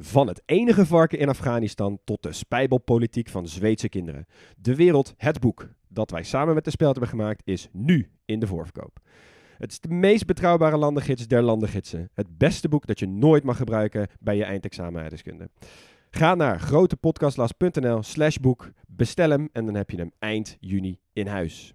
Van het enige varken in Afghanistan tot de spijbelpolitiek van Zweedse kinderen. De Wereld, het boek dat wij samen met de Speld hebben gemaakt, is nu in de voorverkoop. Het is de meest betrouwbare landengids der landengidsen. Het beste boek dat je nooit mag gebruiken bij je eindexamen. Ga naar grotepodcastlas.nl slash boek, bestel hem en dan heb je hem eind juni in huis.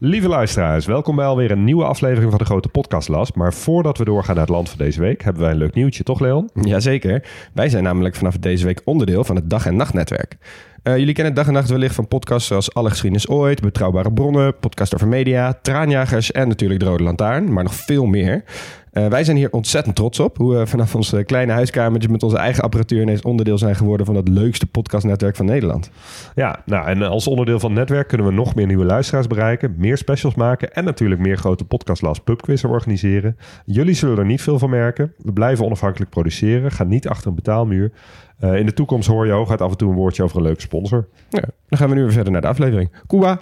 Lieve luisteraars, welkom bij alweer een nieuwe aflevering van de Grote Podcastlas. Maar voordat we doorgaan naar het land van deze week, hebben wij een leuk nieuwtje, toch Leon? Jazeker. Wij zijn namelijk vanaf deze week onderdeel van het dag- en nachtnetwerk. Uh, jullie kennen dag en nacht wellicht van podcasts zoals Alle Geschiedenis Ooit, Betrouwbare Bronnen, Podcast over Media, Traanjagers en natuurlijk De Rode Lantaarn, maar nog veel meer. Uh, wij zijn hier ontzettend trots op hoe we vanaf ons kleine huiskamertje met onze eigen apparatuur ineens onderdeel zijn geworden van het leukste podcastnetwerk van Nederland. Ja, nou en als onderdeel van het netwerk kunnen we nog meer nieuwe luisteraars bereiken, meer specials maken en natuurlijk meer grote podcastlas pubquizzen organiseren. Jullie zullen er niet veel van merken. We blijven onafhankelijk produceren, gaan niet achter een betaalmuur. Uh, in de toekomst hoor je af en toe een woordje over een leuke sponsor. Ja, dan gaan we nu weer verder naar de aflevering.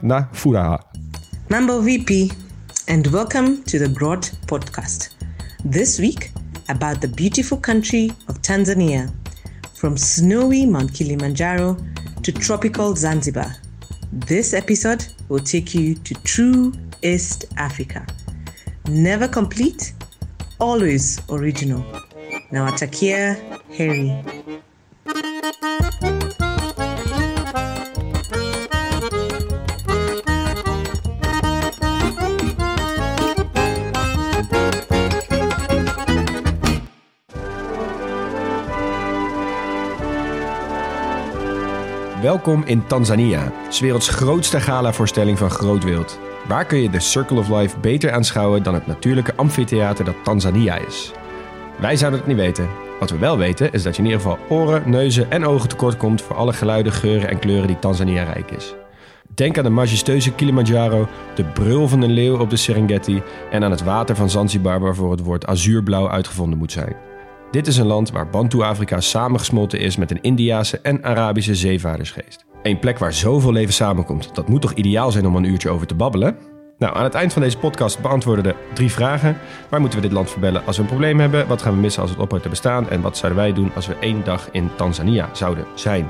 Na Furaha. Mambo VP and welcome to the Broad Podcast. This week about the beautiful country of Tanzania. From snowy Mount Kilimanjaro to tropical Zanzibar. This episode will take you to true East Africa. Never complete, always original. Now Atakia Welkom in Tanzania, 's werelds grootste gala-voorstelling van groot wild. Waar kun je de Circle of Life beter aanschouwen dan het natuurlijke amfitheater dat Tanzania is? Wij zouden het niet weten. Wat we wel weten is dat je in ieder geval oren, neuzen en ogen tekort komt voor alle geluiden, geuren en kleuren die Tanzania rijk is. Denk aan de majestueuze Kilimanjaro, de brul van een leeuw op de Serengeti en aan het water van Zanzibar waarvoor het woord azuurblauw uitgevonden moet zijn. Dit is een land waar Bantu-Afrika samengesmolten is met een Indiase en Arabische zeevaardersgeest. Een plek waar zoveel leven samenkomt, dat moet toch ideaal zijn om een uurtje over te babbelen? Nou, aan het eind van deze podcast beantwoorden we drie vragen. Waar moeten we dit land verbellen als we een probleem hebben? Wat gaan we missen als het ophoudt te bestaan? En wat zouden wij doen als we één dag in Tanzania zouden zijn?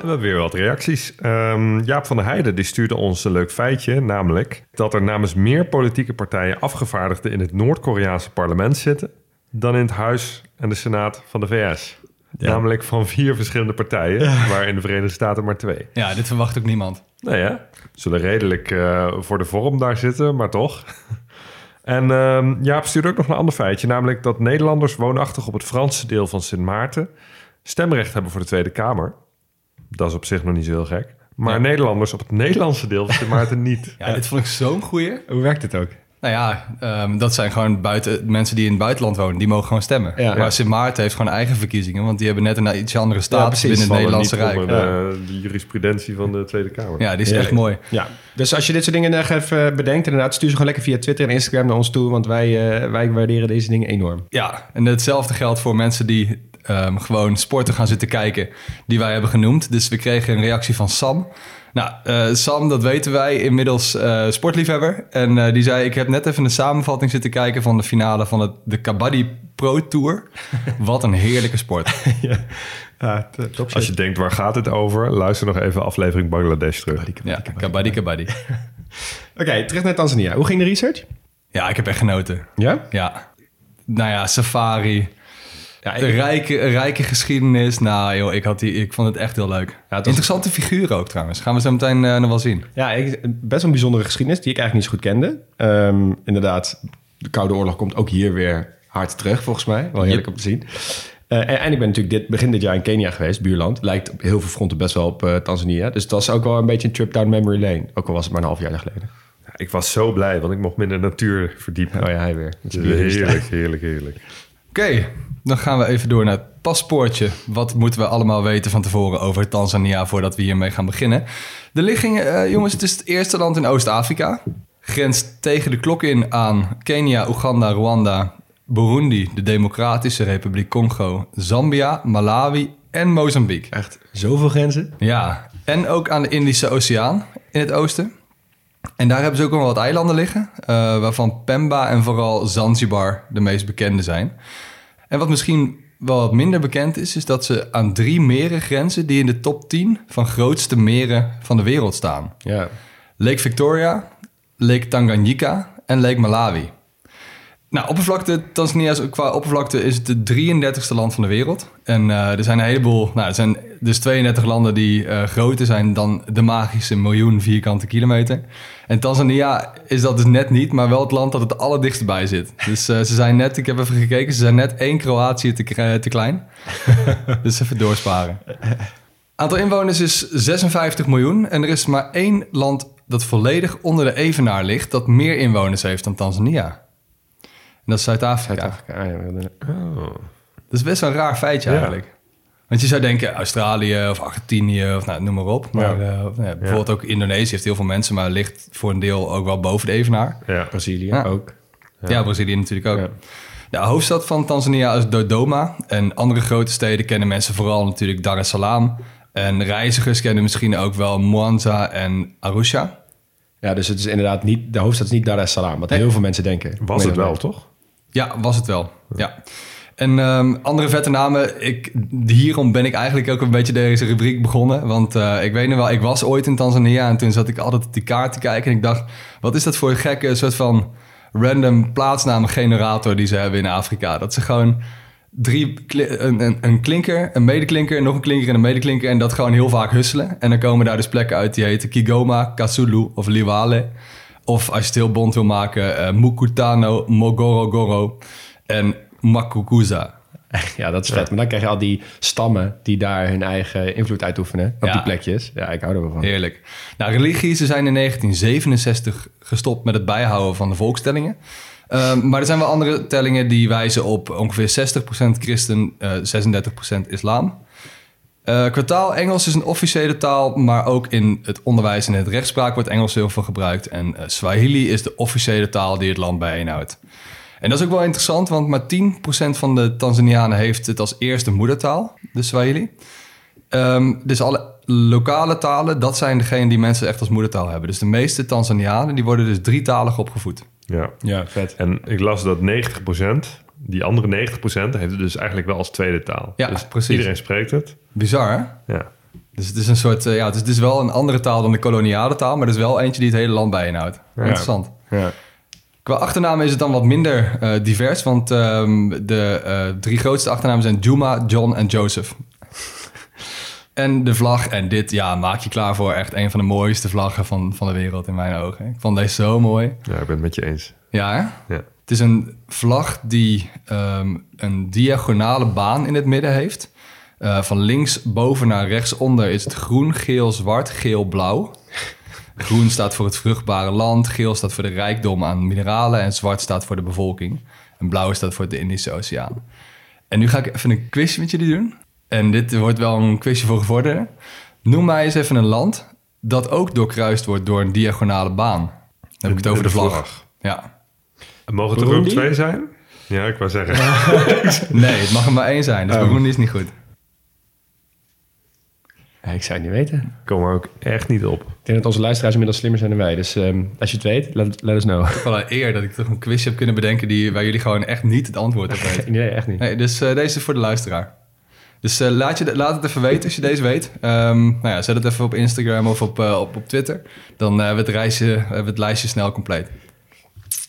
We hebben weer wat reacties. Um, Jaap van der Heijden die stuurde ons een leuk feitje, namelijk dat er namens meer politieke partijen afgevaardigden in het Noord-Koreaanse parlement zitten dan in het Huis en de Senaat van de VS. Ja. Namelijk van vier verschillende partijen, ja. waar in de Verenigde Staten maar twee. Ja, dit verwacht ook niemand. Nou ja, zullen redelijk uh, voor de vorm daar zitten, maar toch. En uh, Jaap stuurt ook nog een ander feitje, namelijk dat Nederlanders woonachtig op het Franse deel van Sint Maarten stemrecht hebben voor de Tweede Kamer. Dat is op zich nog niet zo heel gek. Maar ja. Nederlanders op het Nederlandse deel van Sint Maarten niet. ja, dit vond ik zo'n goeie. Hoe werkt het ook? Nou ja, um, dat zijn gewoon buiten, mensen die in het buitenland wonen. Die mogen gewoon stemmen. Ja, maar ja. Sint Maarten heeft gewoon eigen verkiezingen. Want die hebben net een iets andere status ja, binnen het Nederlandse Rijk. Onder de, de, jurisprudentie van de Tweede Kamer. Ja, die is echt mooi. Ja. Dus als je dit soort dingen nog even bedenkt... inderdaad, stuur ze gewoon lekker via Twitter en Instagram naar ons toe. Want wij, uh, wij waarderen deze dingen enorm. Ja, en hetzelfde geldt voor mensen die um, gewoon sporten gaan zitten kijken... die wij hebben genoemd. Dus we kregen een reactie van Sam... Nou, uh, Sam, dat weten wij, inmiddels uh, sportliefhebber. En uh, die zei, ik heb net even een samenvatting zitten kijken... van de finale van het, de Kabaddi Pro Tour. Wat een heerlijke sport. ja. Als je denkt, waar gaat het over? Luister nog even aflevering Bangladesh terug. Kabaddi, kabaddi, ja, kabaddi, kabaddi. Oké, okay, terug naar Tanzania. Hoe ging de research? Ja, ik heb echt genoten. Ja? Ja. Nou ja, safari... Ja, ik... rijke, rijke geschiedenis. Nou joh, ik, had die, ik vond het echt heel leuk. Ja, het Interessante was... figuren ook trouwens. Gaan we zo meteen uh, nog wel zien. Ja, ik, best een bijzondere geschiedenis die ik eigenlijk niet zo goed kende. Um, inderdaad, de Koude Oorlog komt ook hier weer hard terug volgens mij. Wel heerlijk yep. om te zien. Uh, en, en, ik ben natuurlijk dit, begin dit jaar in Kenia geweest, buurland. Lijkt op heel veel fronten best wel op uh, Tanzania. Dus het was ook wel een beetje een trip down memory lane. Ook al was het maar een half jaar geleden. Ja, ik was zo blij, want ik mocht me in de natuur verdiepen. Oh ja, hij weer. Heerlijk, heerlijk, heerlijk. Oké, dan gaan we even door naar het paspoortje. Wat moeten we allemaal weten van tevoren over Tanzania voordat we hiermee gaan beginnen? De ligging, eh, jongens, het is het eerste land in Oost-Afrika. Grenst tegen de klok in aan Kenia, Oeganda, Rwanda, Burundi, de Democratische Republiek Congo, Zambia, Malawi en Mozambique. Echt zoveel grenzen? Ja, en ook aan de Indische Oceaan in het oosten. En daar hebben ze ook nog wat eilanden liggen, eh, waarvan Pemba en vooral Zanzibar de meest bekende zijn. En wat misschien wel wat minder bekend is, is dat ze aan drie meren grenzen die in de top 10 van grootste meren van de wereld staan. Ja. Lake Victoria, Lake Tanganyika en Lake Malawi. Nou, oppervlakte, Tanzania is qua oppervlakte is het de 33ste land van de wereld. En eh, er zijn een heleboel, nou, er zijn dus 32 landen die eh, groter zijn dan de magische miljoen vierkante kilometer. En Tanzania is dat dus net niet, maar wel het land dat het allerdichtst bij zit. Dus eh, ze zijn net, ik heb even gekeken, ze zijn net één Kroatië te, k- te klein. dus even doorsparen. Aantal inwoners is 56 miljoen en er is maar één land dat volledig onder de evenaar ligt dat meer inwoners heeft dan Tanzania. En dat is Zuid-Afrika. Wilden- Dat is best wel een raar feitje Ja. eigenlijk. Want je zou denken Australië of Argentinië of nou, noem maar op. Maar Ja. eh, nou ja, bijvoorbeeld ook Indonesië heeft heel veel mensen, maar ligt voor een deel ook wel boven de evenaar. Ja. Brazilië Ja. ook. Ja, Brazilië natuurlijk ook. Ja. De hoofdstad van Tanzania is Dodoma. En andere grote steden kennen mensen vooral natuurlijk Dar es Salaam. En reizigers kennen misschien ook wel Mwanza en Arusha. Ja, dus het is inderdaad niet... De hoofdstad is niet Dar es Salaam, wat heel veel mensen denken. Was het wel, toch? Ja, was het wel. Ja. En ehm, andere vette namen. Ik, hierom ben ik eigenlijk ook een beetje deze rubriek begonnen. Want eh, ik weet nog wel, ik was ooit in Tanzania en toen zat ik altijd op die kaart te kijken. En ik dacht, wat is dat voor een gekke soort van random plaatsnamengenerator die ze hebben in Afrika? Dat ze gewoon drie, een, een, klinker, een medeklinker, nog een klinker en een medeklinker. En dat gewoon heel vaak husselen. En dan komen daar dus plekken uit die heten Kigoma, Kasulu of Liwale. Of als je het heel wil maken, eh Mukutano, Mogorogoro en Makukuza. Ja, dat is vet. Maar dan krijg je al die stammen die daar hun eigen invloed uitoefenen op Ja. die plekjes. Ja, ik hou er wel van. Heerlijk. Nou, religie, ze zijn in 1967 gestopt met het bijhouden van de volkstellingen. Ehm, maar er zijn wel andere tellingen die wijzen op ongeveer 60% christen, eh 36% islam. Eh qua taal, Engels is een officiële taal, maar ook in het onderwijs en het rechtspraak wordt Engels heel veel gebruikt. En eh, Swahili is de officiële taal die het land bijeenhoudt. En dat is ook wel interessant, want maar 10% van de Tanzanianen heeft het als eerste moedertaal, de Swahili. Ehm, dus alle lokale talen, dat zijn degenen die mensen echt als moedertaal hebben. Dus de meeste Tanzanianen, die worden dus drietalig opgevoed. Ja. Ja, vet. En ik las dat 90%, die andere 90% heeft het dus eigenlijk wel als tweede taal. Ja, dus precies. Iedereen spreekt het. Bizar, hè? Ja. Dus het is een soort, eh, ja, het is, het is wel een andere taal dan de koloniale taal, maar het is wel eentje die het hele land bijeenhoudt. Interessant. Ja. Qua achternamen is het dan wat minder eh, divers, want ehm, de eh, drie grootste achternamen zijn Juma, John en Joseph. en de vlag, en dit, ja, maak je klaar voor echt een van de mooiste vlaggen van, van de wereld in mijn ogen. Ik vond deze zo mooi. ja, ik ben het met je eens. Ja, hè? Ja. Het is een vlag die ehm, een diagonale baan in het midden heeft. Eh, van links boven naar rechts onder is het groen, geel, zwart, geel, blauw. Groen staat voor het vruchtbare land, geel staat voor de rijkdom aan mineralen en zwart staat voor de bevolking. En blauw staat voor de Indische Oceaan. En nu ga ik even een quizje met jullie doen. En dit wordt wel een quizje voor gevorderden. Noem mij eens even een land dat ook doorkruist wordt door een diagonale baan. Dan heb ik het over de vlag. Ja. En Mogen het er ook twee zijn? Ja, ik wou zeggen. Nee, het mag er maar één zijn. Dus Burundi is niet goed. Ja, ik zou het niet weten. Ik kom er ook echt niet op. Ik denk dat onze luisteraars inmiddels slimmer zijn dan wij. Dus ehm, als je het weet, let, let us know. Wel een eer dat ik toch een quizje heb kunnen bedenken die, waar jullie gewoon echt niet het antwoord op weten. Nee, echt niet. Nee, dus eh, deze is voor de luisteraar. Dus eh, laat, je, de- laat het even weten als je deze weet. Ehm, nou ja, zet het even op Instagram of op, eh, op, op Twitter. Dan eh, hebben we het, reisje, hebben we het lijstje snel compleet.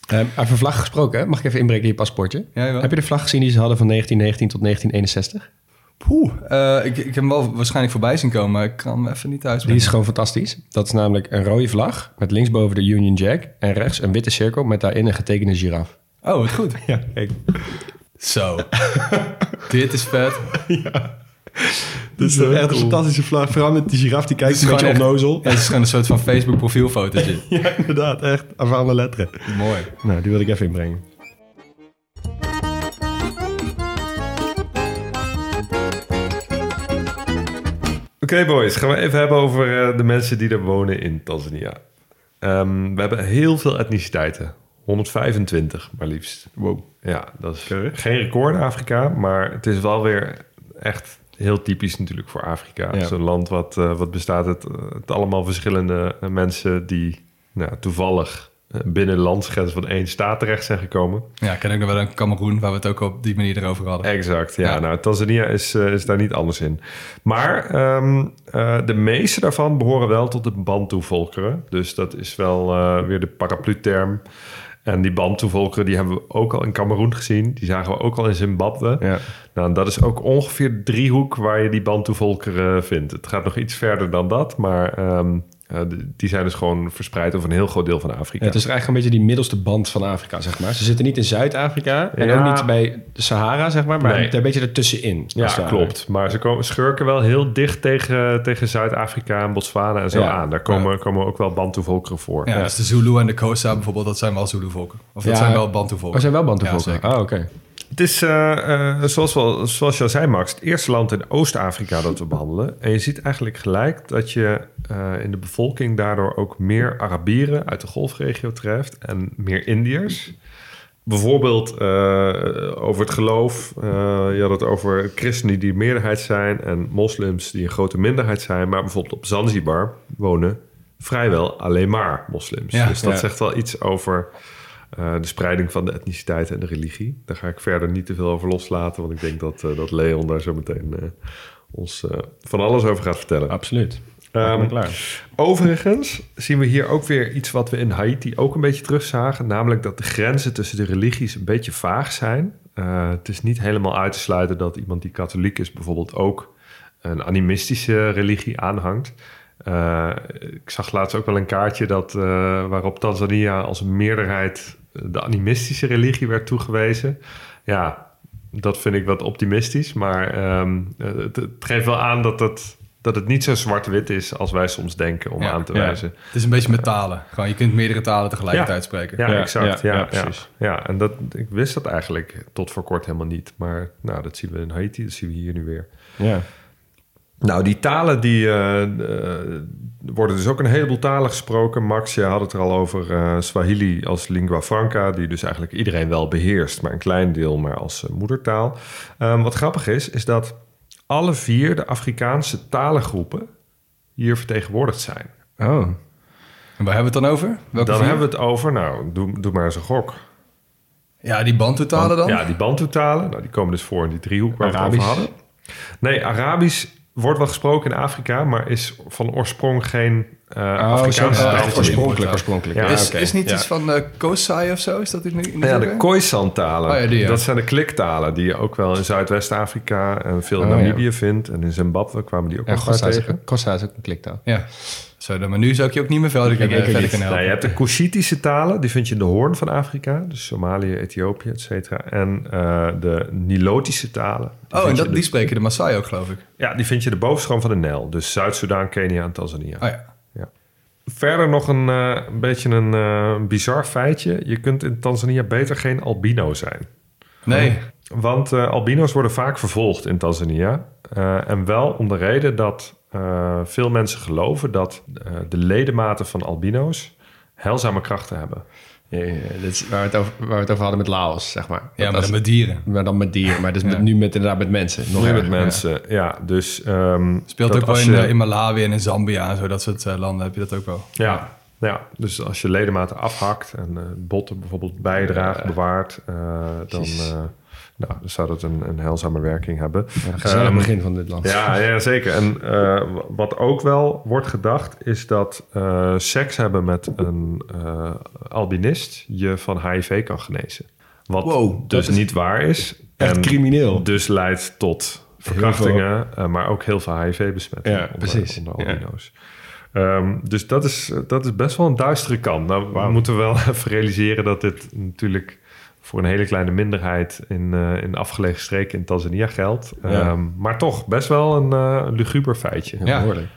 Ehm, over vlag gesproken, mag ik even inbreken in je paspoortje? Ja. Heb je de vlag gezien die ze hadden van 1919 tot 1961? Poeh, eh, ik, ik heb hem wel waarschijnlijk voorbij zien komen, maar ik kan hem even niet thuis Die is gewoon fantastisch. Dat is namelijk een rode vlag met linksboven de Union Jack en rechts een witte cirkel met daarin een getekende giraf. Oh, wat goed. Ja, kijk. Zo. Dit is vet. Dit is echt een fantastische vlag. Vooral met die giraf die kijkt Het een is beetje onnozel. Ja, het is gewoon een soort van Facebook profielfotootje. Ja, inderdaad. Echt. Aan alle letteren. Mooi. Nou, die wil ik even inbrengen. Oké boys, gaan we even hebben over eh, de mensen die er wonen in Tanzania. Ehm, we hebben heel veel etniciteiten. 125 maar liefst. Wow. Ja, dat is geen record in Afrika, maar het is wel weer echt heel typisch natuurlijk voor Afrika. Ja. Het is een land wat, eh, wat bestaat uit, uit allemaal verschillende eh, mensen die nou, toevallig eh, binnen de landsgrens van één staat terecht zijn gekomen. Ja, ik ken ook nog wel een Cameroen waar we het ook op die manier erover hadden. Exact, ja. Ja. Nou, Tanzania is, eh, is daar niet anders in. Maar ehm, eh, de meeste daarvan behoren wel tot de Bantu-volkeren. Dus dat is wel eh, weer de paraplu-term. En die Bantu-volkeren die hebben we ook al in Cameroen gezien. Die zagen we ook al in Zimbabwe. Ja. Nou, dat is ook ongeveer de driehoek waar je die Bantu-volkeren vindt. Het gaat nog iets verder dan dat, maar ehm, eh, die- zijn dus gewoon verspreid over een heel groot deel van Afrika. Ja, het is eigenlijk een beetje die middelste band van Afrika, zeg maar. Ze zitten niet in Zuid-Afrika en Ja. ook niet bij de Sahara, zeg maar, maar Nee. een beetje ertussenin. Ja, klopt. Maar ze komen, schurken wel heel dicht tegen, tegen Zuid-Afrika en Botswana en zo Ja. aan. Daar komen, komen ook wel Bantu-volkeren voor. Ja, dus de Zulu en de Xhosa bijvoorbeeld, dat zijn wel Zulu-volken. Of dat zijn wel Bantu-volken. Oh, zijn wel Ja, Bantu-volken? ah, oké. Het is, eh, eh, zoals, wel, zoals je al zei, Max, het eerste land in Oost-Afrika dat we behandelen. En je ziet eigenlijk gelijk dat je eh, in de bevolking daardoor ook meer Arabieren uit de golfregio treft en meer Indiërs. Bijvoorbeeld over het geloof. je had het over christenen die de meerderheid zijn en moslims die een grote minderheid zijn. Maar bijvoorbeeld op Zanzibar wonen vrijwel alleen maar moslims. Ja, dus dat ja. zegt wel iets over eh, de spreiding van de etniciteit en de religie. Daar ga ik verder niet te veel over loslaten, want ik denk dat, eh, dat Leon daar zo meteen eh, ons van alles over gaat vertellen. Absoluut. Ehm, Um, klaar. Overigens zien we hier ook weer iets wat we in Haiti ook een beetje terugzagen. Namelijk dat de grenzen tussen de religies een beetje vaag zijn. Het is niet helemaal uit te sluiten dat iemand die katholiek is bijvoorbeeld ook een animistische religie aanhangt. Eh, ik zag laatst ook wel een kaartje dat, eh, waarop Tanzania als meerderheid de animistische religie werd toegewezen. Ja, dat vind ik wat optimistisch, maar ehm, het, het geeft wel aan dat het, dat het niet zo zwart-wit is als wij soms denken om Ja, aan te ja. wijzen. Het is een beetje met talen. Gewoon, je kunt meerdere talen tegelijkertijd Ja. spreken. Ja, exact. ja, precies. Ja, en dat, ik wist dat eigenlijk tot voor kort helemaal niet. Maar nou, dat zien we in Haiti, dat zien we hier nu weer. Ja. Nou, die talen die eh, worden dus ook een heleboel talen gesproken. Max, je had het er al over eh, Swahili als lingua franca, die dus eigenlijk iedereen wel beheerst, maar een klein deel maar als moedertaal. Ehm, wat grappig is, is dat alle vier de Afrikaanse talengroepen hier vertegenwoordigd zijn. Oh. En waar hebben we het dan over? Welke dan vier? hebben we het over, nou, doe, doe maar eens een gok. Ja, die Bantu-talen dan? Ja, die Bantu-talen, nou, die komen dus voor in die driehoek waar we het Arabisch. over hadden. Nee, Arabisch wordt wel gesproken in Afrika, maar is van oorsprong geen eh Oh, Afrikaanse taal. oorspronkelijk, oorspronkelijk. Ja, is, niet Ja. iets van uh, Koosai of zo? Is dat in, in Ja, de Khoisan-talen. Oh ja, die, ja. Dat zijn de kliktalen die je ook wel in Zuidwest-Afrika en veel in Oh, ja. Namibië vindt. En in Zimbabwe kwamen die ook En nog vaak Kossa is, tegen. Kossa is ook een kliktaal. Ja. Zo, dan, maar nu zou ik je ook niet meer verder, ik verder kunnen Nou, je hebt de Cushitische talen, die vind je in de hoorn van Afrika. Dus Somalië, Ethiopië, et cetera. En eh, de Nilotische talen. die oh, en dat, de- die spreken de Maasai ook, geloof ik. Ja, die vind je de bovenstroom van de Nijl. Dus Zuid-Soedan, Kenia en Tanzania. Oh ja. Verder nog een, eh, een beetje een eh, bizar feitje. Je kunt in Tanzania beter geen albino zijn. Nee. Want eh, albino's worden vaak vervolgd in Tanzania. Eh, en wel om de reden dat eh, veel mensen geloven dat eh, de ledematen van albino's heilzame krachten hebben. Ja, ja, dit is waar, we het over, waar we het over hadden met Laos, zeg maar. Ja, maar dan met dieren. maar dan met dieren. Maar dus Ja. met, nu met, inderdaad met mensen. Nog Nu met mensen, ja. dus, ehm, Speelt ook wel in, je- eh, in Malawi en in Zambia en zo, dat soort landen heb je dat ook wel. Ja, ja, dus als je ledematen afhakt en eh, botten bijvoorbeeld bijdraagt, bewaart, eh, dan, eh, nou, dan zou dat een, een heilzame werking hebben. Ja, gezellig Ehm, begin van dit land. Ja, ja zeker. En eh, wat ook wel wordt gedacht, is dat eh, seks hebben met een eh, albinist je van HIV kan genezen. Wat Wow, dus niet waar is. echt en crimineel. Dus leidt tot verkrachtingen, maar ook heel veel HIV-besmettingen Ja, onder, precies. onder Ja. albino's. Ehm, dus dat is, dat is best wel een duistere kant. Nou, we moeten wel even realiseren dat dit natuurlijk voor een hele kleine minderheid in, eh, in afgelegen streken in Tanzania geldt. Ja. Ehm, maar toch, best wel een eh, luguber feitje. Ja, behoorlijk.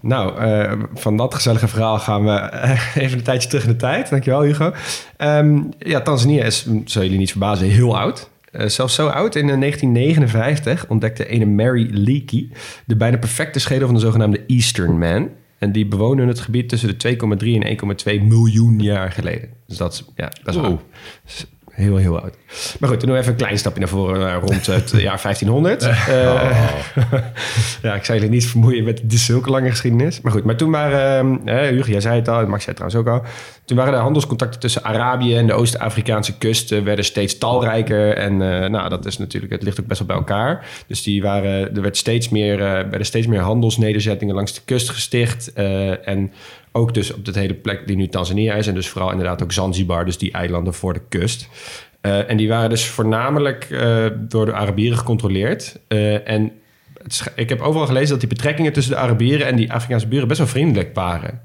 Nou, eh, van dat gezellige verhaal gaan we even een tijdje terug in de tijd. Dankjewel, Hugo. Ehm, ja, Tanzania is, hm, zal jullie niet verbazen, heel oud. Eh, zelfs zo oud, in eh, 1959 ontdekte ene Mary Leakey de bijna perfecte schedel van de zogenaamde Eastern Man. En die bewoonde het gebied tussen de 2,3 en 1,2 miljoen jaar geleden. Dus dat is ja, best wel Wow. Heel, heel oud. Maar goed, doen we even een klein stapje naar voren, naar rond het jaar 1500. Eh, ja, ik zou jullie niet vermoeien met de zulke lange geschiedenis. Maar goed, maar toen waren, eh, Hugo, jij zei het al, en Max zei het trouwens ook al. Toen waren de handelscontacten tussen Arabië en de Oost-Afrikaanse kust eh, werden steeds talrijker. En eh, nou, dat is natuurlijk, het ligt ook best wel bij elkaar. Dus die waren, er werd steeds meer, eh, werden steeds meer handelsnederzettingen langs de kust gesticht. eh, en ook dus op de hele plek die nu Tanzania is. En dus vooral inderdaad ook Zanzibar, dus die eilanden voor de kust. Eh, en die waren dus voornamelijk eh, door de Arabieren gecontroleerd. Eh, en ik heb overal gelezen dat die betrekkingen tussen de Arabieren en die Afrikaanse buren best wel vriendelijk waren.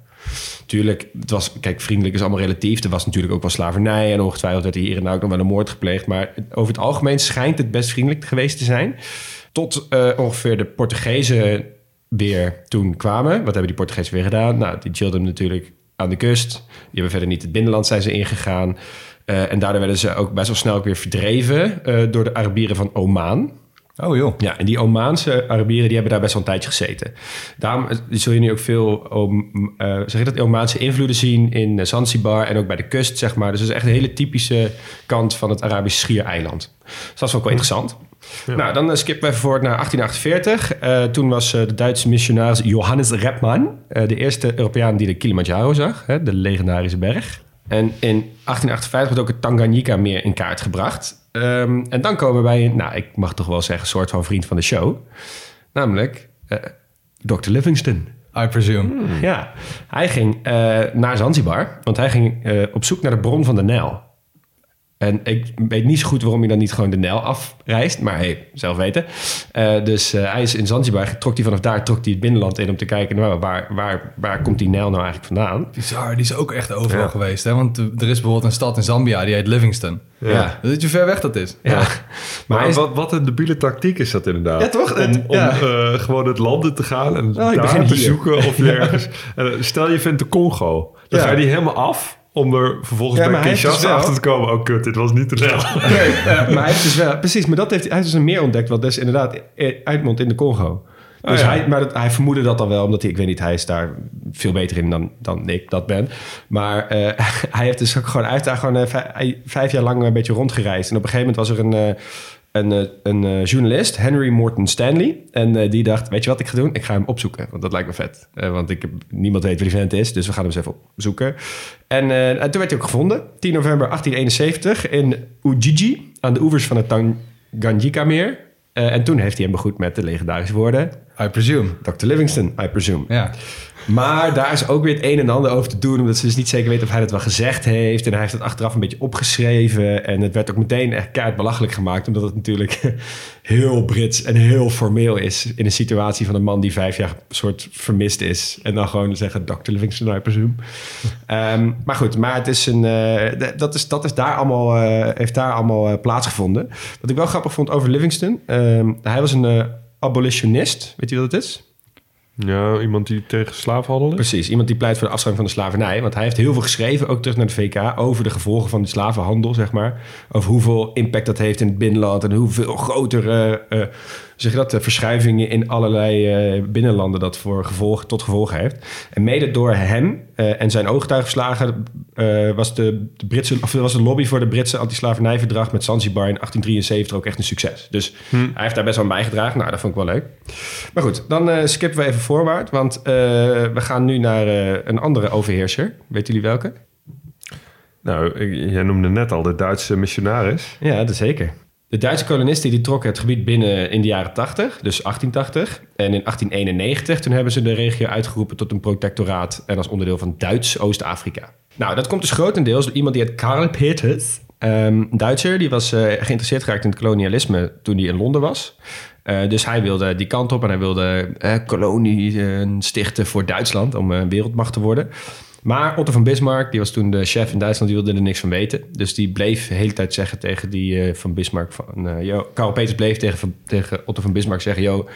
Tuurlijk, het was, kijk, vriendelijk is allemaal relatief. Er was natuurlijk ook wel slavernij en ongetwijfeld werd er hier en daar ook nog wel een moord gepleegd. Maar over het algemeen schijnt het best vriendelijk geweest te zijn. Tot ongeveer de Portugezen weer toen kwamen. Wat hebben die Portugezen weer gedaan? Nou, die chillden natuurlijk aan de kust. Die hebben verder niet het binnenland zijn ze ingegaan. Eh, en daardoor werden ze ook best wel snel ook weer verdreven eh, door de Arabieren van Oman. Oh joh. Ja, en die Omaanse Arabieren die hebben daar best wel een tijdje gezeten. Daarom eh, zul je nu ook veel eh, zeg je dat, Omaanse invloeden zien in Zanzibar en ook bij de kust, zeg maar. Dus dat is echt een hele typische kant van het Arabisch schiereiland. Dus dat is ook wel interessant. Nou, dan eh, skippen we even voort naar 1848. Eh, toen was eh, de Duitse missionaris Johannes Repman de eerste Europeaan die de Kilimanjaro zag, hè, de legendarische berg. En in 1858 wordt ook het Tanganyika-meer in kaart gebracht. Ehm, en dan komen we bij een, nou, ik mag toch wel zeggen, soort van vriend van de show. Namelijk Dr. Livingston. I presume. Ja, hij ging naar Zanzibar, want hij ging op zoek naar de bron van de Nijl. En ik weet niet zo goed waarom hij dan niet gewoon de Nijl afreist, maar hey, zelf weten. Eh, dus eh, hij is in Zanzibar, trok hij vanaf daar trok hij het binnenland in om te kijken, nou, waar, waar, waar komt die Nijl nou eigenlijk vandaan? Bizar, die is ook echt overal Ja. geweest. Hè? Want er is bijvoorbeeld een stad in Zambia, die heet Livingston. Ja. Weet je hoe ver weg dat is? Ja. Maar, Maar hij is- wat, wat een debiele tactiek is dat inderdaad. Ja, toch? Om, Het- om eh, gewoon het land in te gaan en Oh, daar te hier. zoeken of ergens... En, stel je vindt de Congo. Dan Ja. ga je die helemaal af om er vervolgens Ja, bij dus Kinshasa wel- achter te komen. Oh kut, dit was niet de Nijl. Nee, eh, maar hij heeft dus wel, precies, maar dat heeft, hij heeft dus een meer ontdekt, wat dus inderdaad eh, uitmondt in de Congo. Dus Oh, ja. hij, maar dat, hij vermoedde dat dan wel, omdat hij, ik weet niet, hij is daar veel beter in dan, dan ik dat ben. Maar eh, hij heeft dus ook gewoon, hij heeft daar gewoon eh, vijf, jaar lang een beetje rondgereisd. En op een gegeven moment was er een, eh, een, eh, een eh, journalist, Henry Morton Stanley. En eh, die dacht, weet je wat ik ga doen? Ik ga hem opzoeken, want dat lijkt me vet. Want ik heb, niemand weet wie die vent is, dus we gaan hem eens even opzoeken. En, en toen werd hij ook gevonden, 10 november 1871 in Ujiji, aan de oevers van het Tanganyika-meer. En toen heeft hij hem begroet met de legendarische woorden... I presume. Dr. Livingston, I presume. Ja. Maar daar is ook weer het een en ander over te doen... omdat ze dus niet zeker weten of hij dat wel gezegd heeft. En hij heeft het achteraf een beetje opgeschreven. En het werd ook meteen echt keihard belachelijk gemaakt... omdat het natuurlijk heel Brits en heel formeel is... in een situatie van een man die vijf jaar soort vermist is. En dan gewoon zeggen Dr. Livingston, I presume. Ehm, maar goed, maar het is een, eh, dat, is, dat is daar allemaal, eh, heeft daar allemaal eh, plaatsgevonden. Wat ik wel grappig vond over Livingston... ehm, hij was een abolitionist. Weet je wat het is? Ja, iemand die tegen slaafhandel is? Precies, iemand die pleit voor de afschaffing van de slavernij. Want hij heeft heel veel geschreven, ook terug naar de VK, over de gevolgen van de slavenhandel, zeg maar. Over hoeveel impact dat heeft in het binnenland en hoeveel grotere eh, zeg je dat, verschuivingen in allerlei eh, binnenlanden dat voor gevolg, tot gevolg heeft. En mede door hem eh, en zijn ooggetuigenverslagen eh, was, de, de Britse, of was de lobby voor de Britse antislavernijverdrag met Zanzibar in 1873 ook echt een succes. Dus hij heeft daar best wel aan bijgedragen. Nou, dat vond ik wel leuk. Maar goed, dan skippen we even voorwaarts, want we gaan nu naar een andere overheerser. Weten jullie welke? Nou, jij noemde net al de Duitse missionaris. Ja, dat zeker. De Duitse kolonisten die trokken het gebied binnen in de jaren 80, dus 1880. En in 1891, toen hebben ze de regio uitgeroepen tot een protectoraat en als onderdeel van Duits Oost-Afrika. Nou, dat komt dus grotendeels door iemand die het Karl Peters, een Duitser, die was eh, geïnteresseerd geraakt in het kolonialisme toen hij in Londen was. Eh, dus hij wilde die kant op en hij wilde eh, koloniën stichten voor Duitsland om eh, wereldmacht te worden. Maar Otto van Bismarck, die was toen de chef in Duitsland, die wilde er niks van weten. Dus die bleef de hele tijd zeggen tegen die eh, van Bismarck van... eh yo, Karel Peters bleef tegen, tegen Otto van Bismarck zeggen... Yo,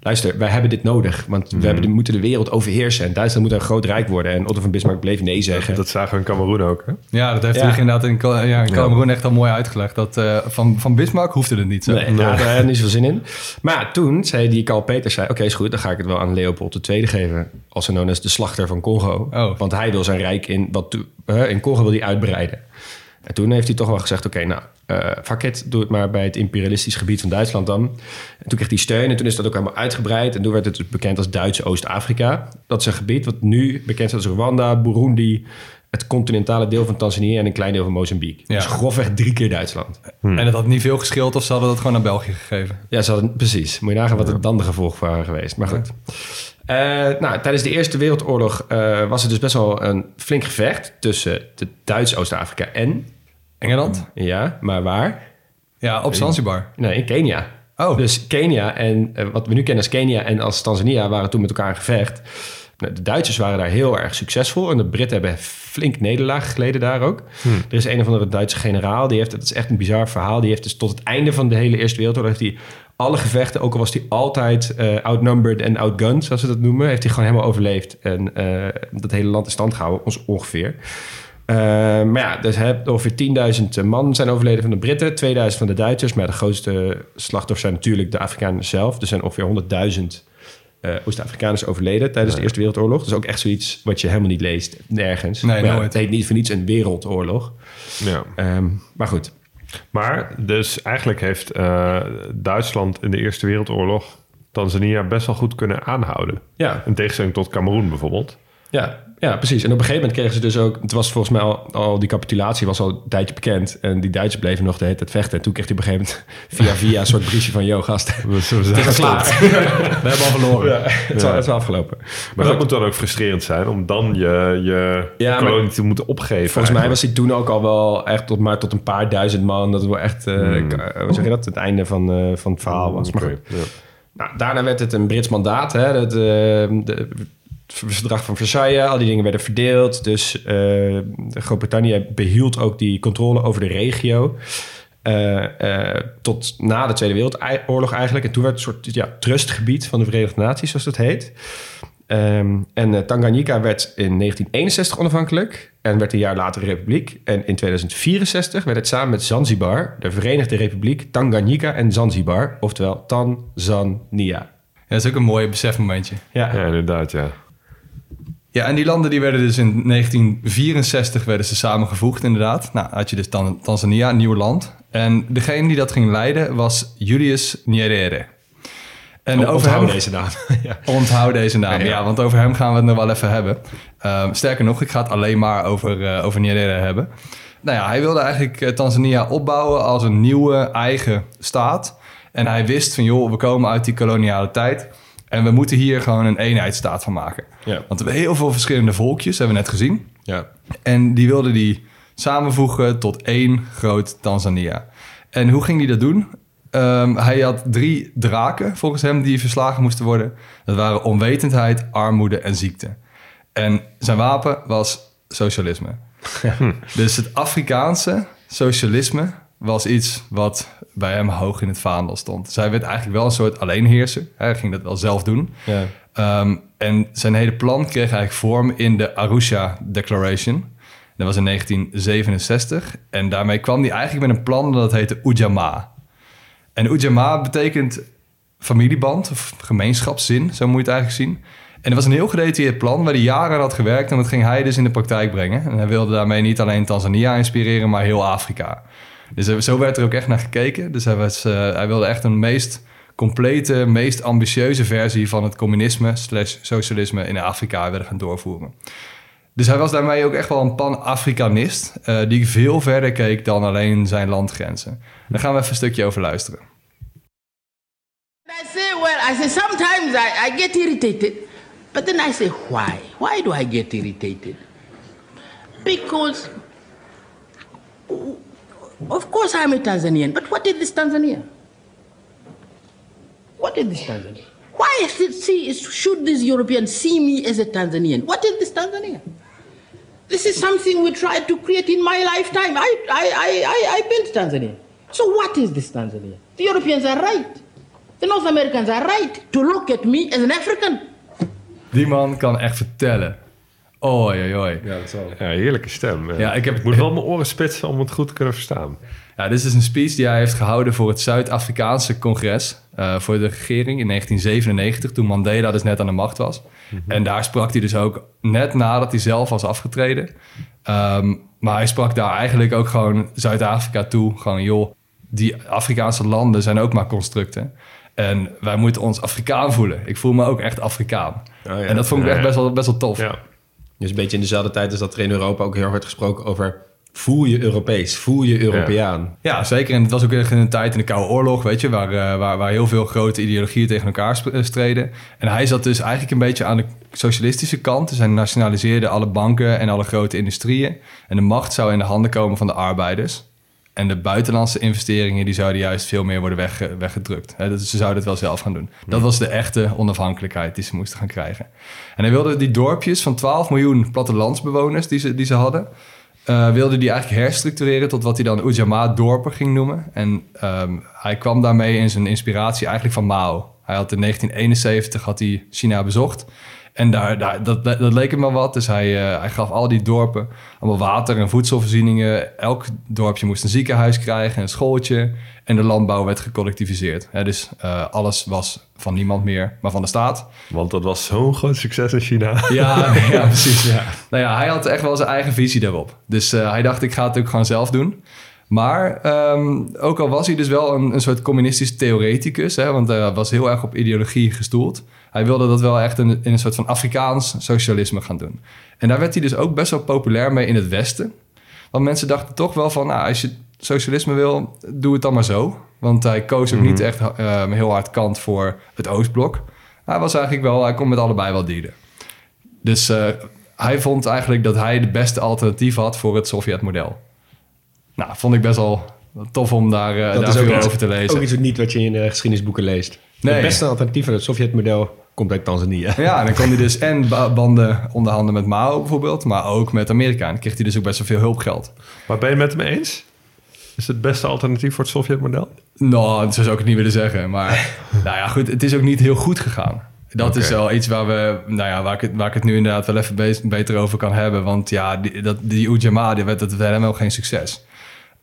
luister, wij hebben dit nodig, want we hebben, de- moeten de wereld overheersen. En Duitsland moet een groot rijk worden. En Otto van Bismarck bleef nee zeggen. Dat zagen we in Cameroen ook, hè? Ja, dat heeft Ja. hij inderdaad in, ja, in Cameroen echt al mooi uitgelegd. Dat, eh, van, van Bismarck hoefde het niet zo. Nee, ja, daar had hij niet zoveel zin in. Maar ja, toen zei die Karl Peters, zei, oké, is goed, dan ga ik het wel aan Leopold II geven. Also known as de slachter van Congo. Oh. Want hij wil zijn rijk in, wat, in Congo wil hij uitbreiden. En toen heeft hij toch wel gezegd, oké, nou, eh fuck it, doe het maar bij het imperialistisch gebied van Duitsland dan. En toen kreeg hij steun en toen is dat ook helemaal uitgebreid. En toen werd het dus bekend als Duitse Oost-Afrika. Dat is een gebied wat nu bekend staat als Rwanda, Burundi, het continentale deel van Tanzania en een klein deel van Mozambique. Ja. Dus grofweg drie keer Duitsland. En het had niet veel geschild of ze hadden dat gewoon naar België gegeven. Ja, ze hadden, precies. Moet je nagaan wat het dan de gevolgen waren geweest. Maar goed. Eh, nou, tijdens de Eerste Wereldoorlog eh, was er dus best wel een flink gevecht tussen de Duits Oost-Afrika en... Engeland? Ja, maar waar? Ja, op Zanzibar. Nee, in Kenia. Oh. Dus Kenia en eh, wat we nu kennen als Kenia en als Tanzania waren toen met elkaar in gevecht. Nou, De Duitsers waren daar heel erg succesvol en de Britten hebben flink nederlaag geleden daar ook. Er is een of andere Duitse generaal, die heeft, het is echt een bizar verhaal, die heeft dus tot het einde van de hele Eerste Wereldoorlog heeft hij alle gevechten, ook al was hij altijd eh, outnumbered en outgunned, zoals ze dat noemen, heeft hij gewoon helemaal overleefd en eh, dat hele land in stand gehouden, ons ongeveer. Eh, maar ja, dus hè, ongeveer 10.000 man zijn overleden van de Britten, 2000 van de Duitsers. Maar de grootste slachtoffers zijn natuurlijk de Afrikanen zelf. Er zijn ongeveer 100.000 eh Oost-Afrikaners overleden tijdens de Eerste Wereldoorlog. Dat is ook echt zoiets wat je helemaal niet leest, nergens. Nee, Maar ja, nooit. het heet niet voor niets een wereldoorlog. Ja. Ehm, maar goed, Maar dus eigenlijk heeft eh, Duitsland in de Eerste Wereldoorlog Tanzania best wel goed kunnen aanhouden. ja, In tegenstelling tot Cameroen bijvoorbeeld. ja, ja, precies. En op een gegeven moment kregen ze dus ook... Het was volgens mij al, al die capitulatie was al een tijdje bekend. En die Duitsers bleven nog de hele tijd vechten. En toen kreeg hij op een gegeven moment via via een soort briefje van... Yo, gast, We klaar. We hebben al verloren. Ja, het, is al, het is al afgelopen. Maar dat moet dan ook frustrerend zijn om dan je, je Ja, maar- kolonie te moeten opgeven. Volgens mij was hij toen ook al wel echt tot, maar tot een paar duizend man. Dat het wel echt, eh, k- hoe zeg je dat, het einde van, eh, van het verhaal was. Maar goed. ja. Nou, daarna werd het een Brits mandaat. Hè, eh, de, verdrag van Versailles, al die dingen werden verdeeld. Dus eh, Groot-Brittannië behield ook die controle over de regio. eh, eh, tot na de Tweede Wereldoorlog eigenlijk. En toen werd het een soort ja, trustgebied van de Verenigde Naties, zoals dat heet. Ehm, en Tanganyika werd in 1961 onafhankelijk en werd een jaar later een republiek. En in 2064 werd het samen met Zanzibar de Verenigde Republiek Tanganyika en Zanzibar, oftewel Tanzania. Ja, dat is ook een mooi besefmomentje. Ja, Ja, inderdaad, ja. Ja, en die landen die werden dus in 1964 werden ze samengevoegd inderdaad. Nou, had je dus Tan Tanzania, een nieuw land. En degene die dat ging leiden was Julius Nyerere. En Oh, over onthoud hem, deze naam. ja. Onthoud deze naam, Ja, ja, ja. want over hem gaan we het nog wel even hebben. Ehm, sterker nog, ik ga het alleen maar over, eh over Nyerere hebben. Nou ja, hij wilde eigenlijk eh, Tanzania opbouwen als een nieuwe eigen staat. En hij wist van, joh, we komen uit die koloniale tijd... en we moeten hier gewoon een eenheidsstaat van maken. Ja. Want we hebben heel veel verschillende volkjes, hebben we net gezien. Ja. En die wilde die samenvoegen tot één groot Tanzania. En hoe ging hij dat doen? Ehm, hij had drie draken, volgens hem, die verslagen moesten worden. Dat waren onwetendheid, armoede en ziekte. En zijn wapen was socialisme. Dus het Afrikaanse socialisme was iets wat bij hem hoog in het vaandel stond. Hij werd eigenlijk wel een soort alleenheerser. Hij ging dat wel zelf doen. Ja. Ehm, en zijn hele plan kreeg eigenlijk vorm in de Arusha Declaration. Dat was in 1967. En daarmee kwam hij eigenlijk met een plan dat heette Ujamaa. En Ujamaa betekent familieband of gemeenschapszin, zo moet je het eigenlijk zien. En het was een heel gedetailleerd plan waar hij jaren aan had gewerkt en dat ging hij dus in de praktijk brengen. En hij wilde daarmee niet alleen Tanzania inspireren, maar heel Afrika. Dus eh, zo werd er ook echt naar gekeken. Dus hij, was, eh, hij wilde echt een meest complete, meest ambitieuze versie van het communisme slash socialisme in Afrika willen gaan doorvoeren. Dus hij was daarmee ook echt wel een pan-Afrikanist eh, die veel verder keek dan alleen zijn landgrenzen. Daar gaan we even een stukje over luisteren. I say, well, I say sometimes I, I get irritated, but then I say, why? Why do I get irritated? Because, of course, I'm a Tanzanian, but what is this Tanzania? What is this Tanzania? Why should, see, should these Europeans see me as a Tanzanian? What is this Tanzania? This is something we tried to create in my lifetime. I, I, I, I, I built Tanzania. So what is this Tanzania? The Europeans are right. The North Americans are right to look at me as an African. Die man kan echt vertellen. Oi, oi, oi. Ja, dat is wel... Ja, heerlijke stem. Ja, ik heb- moet wel mijn oren spitsen om het goed te kunnen verstaan. Ja, dit is een speech die hij heeft gehouden voor het Zuid-Afrikaanse congres. eh, voor de regering in 1997, toen Mandela dus net aan de macht was. En daar sprak hij dus ook net nadat hij zelf was afgetreden. Ehm, maar hij sprak daar eigenlijk ook gewoon Zuid-Afrika toe. Gewoon, joh, die Afrikaanse landen zijn ook maar constructen. En wij moeten ons Afrikaan voelen. Ik voel me ook echt Afrikaan. Oh ja. En dat vond ik Ja, echt ja. best wel, best wel tof. Ja. Dus een beetje in dezelfde tijd als dat er in Europa ook heel werd gesproken over... voel je Europees, voel je Europeaan. Ja, zeker. En het was ook echt een tijd in de Koude Oorlog, weet je, waar, eh, waar, waar heel veel grote ideologieën tegen elkaar eh, streden. En hij zat dus eigenlijk een beetje aan de socialistische kant. Dus hij nationaliseerde alle banken en alle grote industrieën. En de macht zou in de handen komen van de arbeiders. En de buitenlandse investeringen die zouden juist veel meer worden wegge- weggedrukt. Dus ze zouden het wel zelf gaan doen. Dat was de echte onafhankelijkheid die ze moesten gaan krijgen. En hij wilde die dorpjes van 12 miljoen plattelandsbewoners die ze, die ze hadden... eh, wilde die eigenlijk herstructureren tot wat hij dan Ujamaa-dorpen ging noemen. En ehm, hij kwam daarmee in zijn inspiratie eigenlijk van Mao. Hij had in 1971 had hij China bezocht. En daar, daar, dat, dat leek hem wel wat. Dus hij, eh, hij gaf al die dorpen allemaal water en voedselvoorzieningen. Elk dorpje moest een ziekenhuis krijgen, een schooltje. En de landbouw werd gecollectiviseerd. Hè, dus eh, alles was van niemand meer, maar van de staat. Want dat was zo'n groot succes in China. Ja, ja precies. Ja. Nou ja, hij had echt wel zijn eigen visie daarop. Dus eh, hij dacht, ik ga het ook gewoon zelf doen. Maar ehm, ook al was hij dus wel een, een soort communistisch theoreticus... Hè, want hij was heel erg op ideologie gestoeld... hij wilde dat wel echt in, in een soort van Afrikaans socialisme gaan doen. En daar werd hij dus ook best wel populair mee in het Westen. Want mensen dachten toch wel van... Nou, als je socialisme wil, doe het dan maar zo. Want hij koos ook niet echt eh, heel hard kant voor het Oostblok. Hij was eigenlijk wel, hij kon met allebei wel dealen. Dus eh, hij vond eigenlijk dat hij de beste alternatief had voor het Sovjet-model. Nou, vond ik best wel tof om daar, daar veel iets- over te lezen. Ook iets wat niet wat je in eh, geschiedenisboeken leest. Nee. Het beste alternatief van het Sovjetmodel komt uit Tanzania. Ja, en dan kon hij dus en ba- banden onderhandelen met Mao bijvoorbeeld, maar ook met Amerika. En dan kreeg hij dus ook best wel veel hulpgeld. Maar ben je het met hem eens? Is het beste alternatief voor het Sovjetmodel? Nou, zo zou ik het niet willen zeggen. Maar nou ja, goed, het is ook niet heel goed gegaan. Dat is wel iets waar, we, nou ja, waar, ik het, waar ik het nu inderdaad wel even be- beter over kan hebben. Want ja, die, dat, die Ujamaa, die werd, dat werd helemaal geen succes.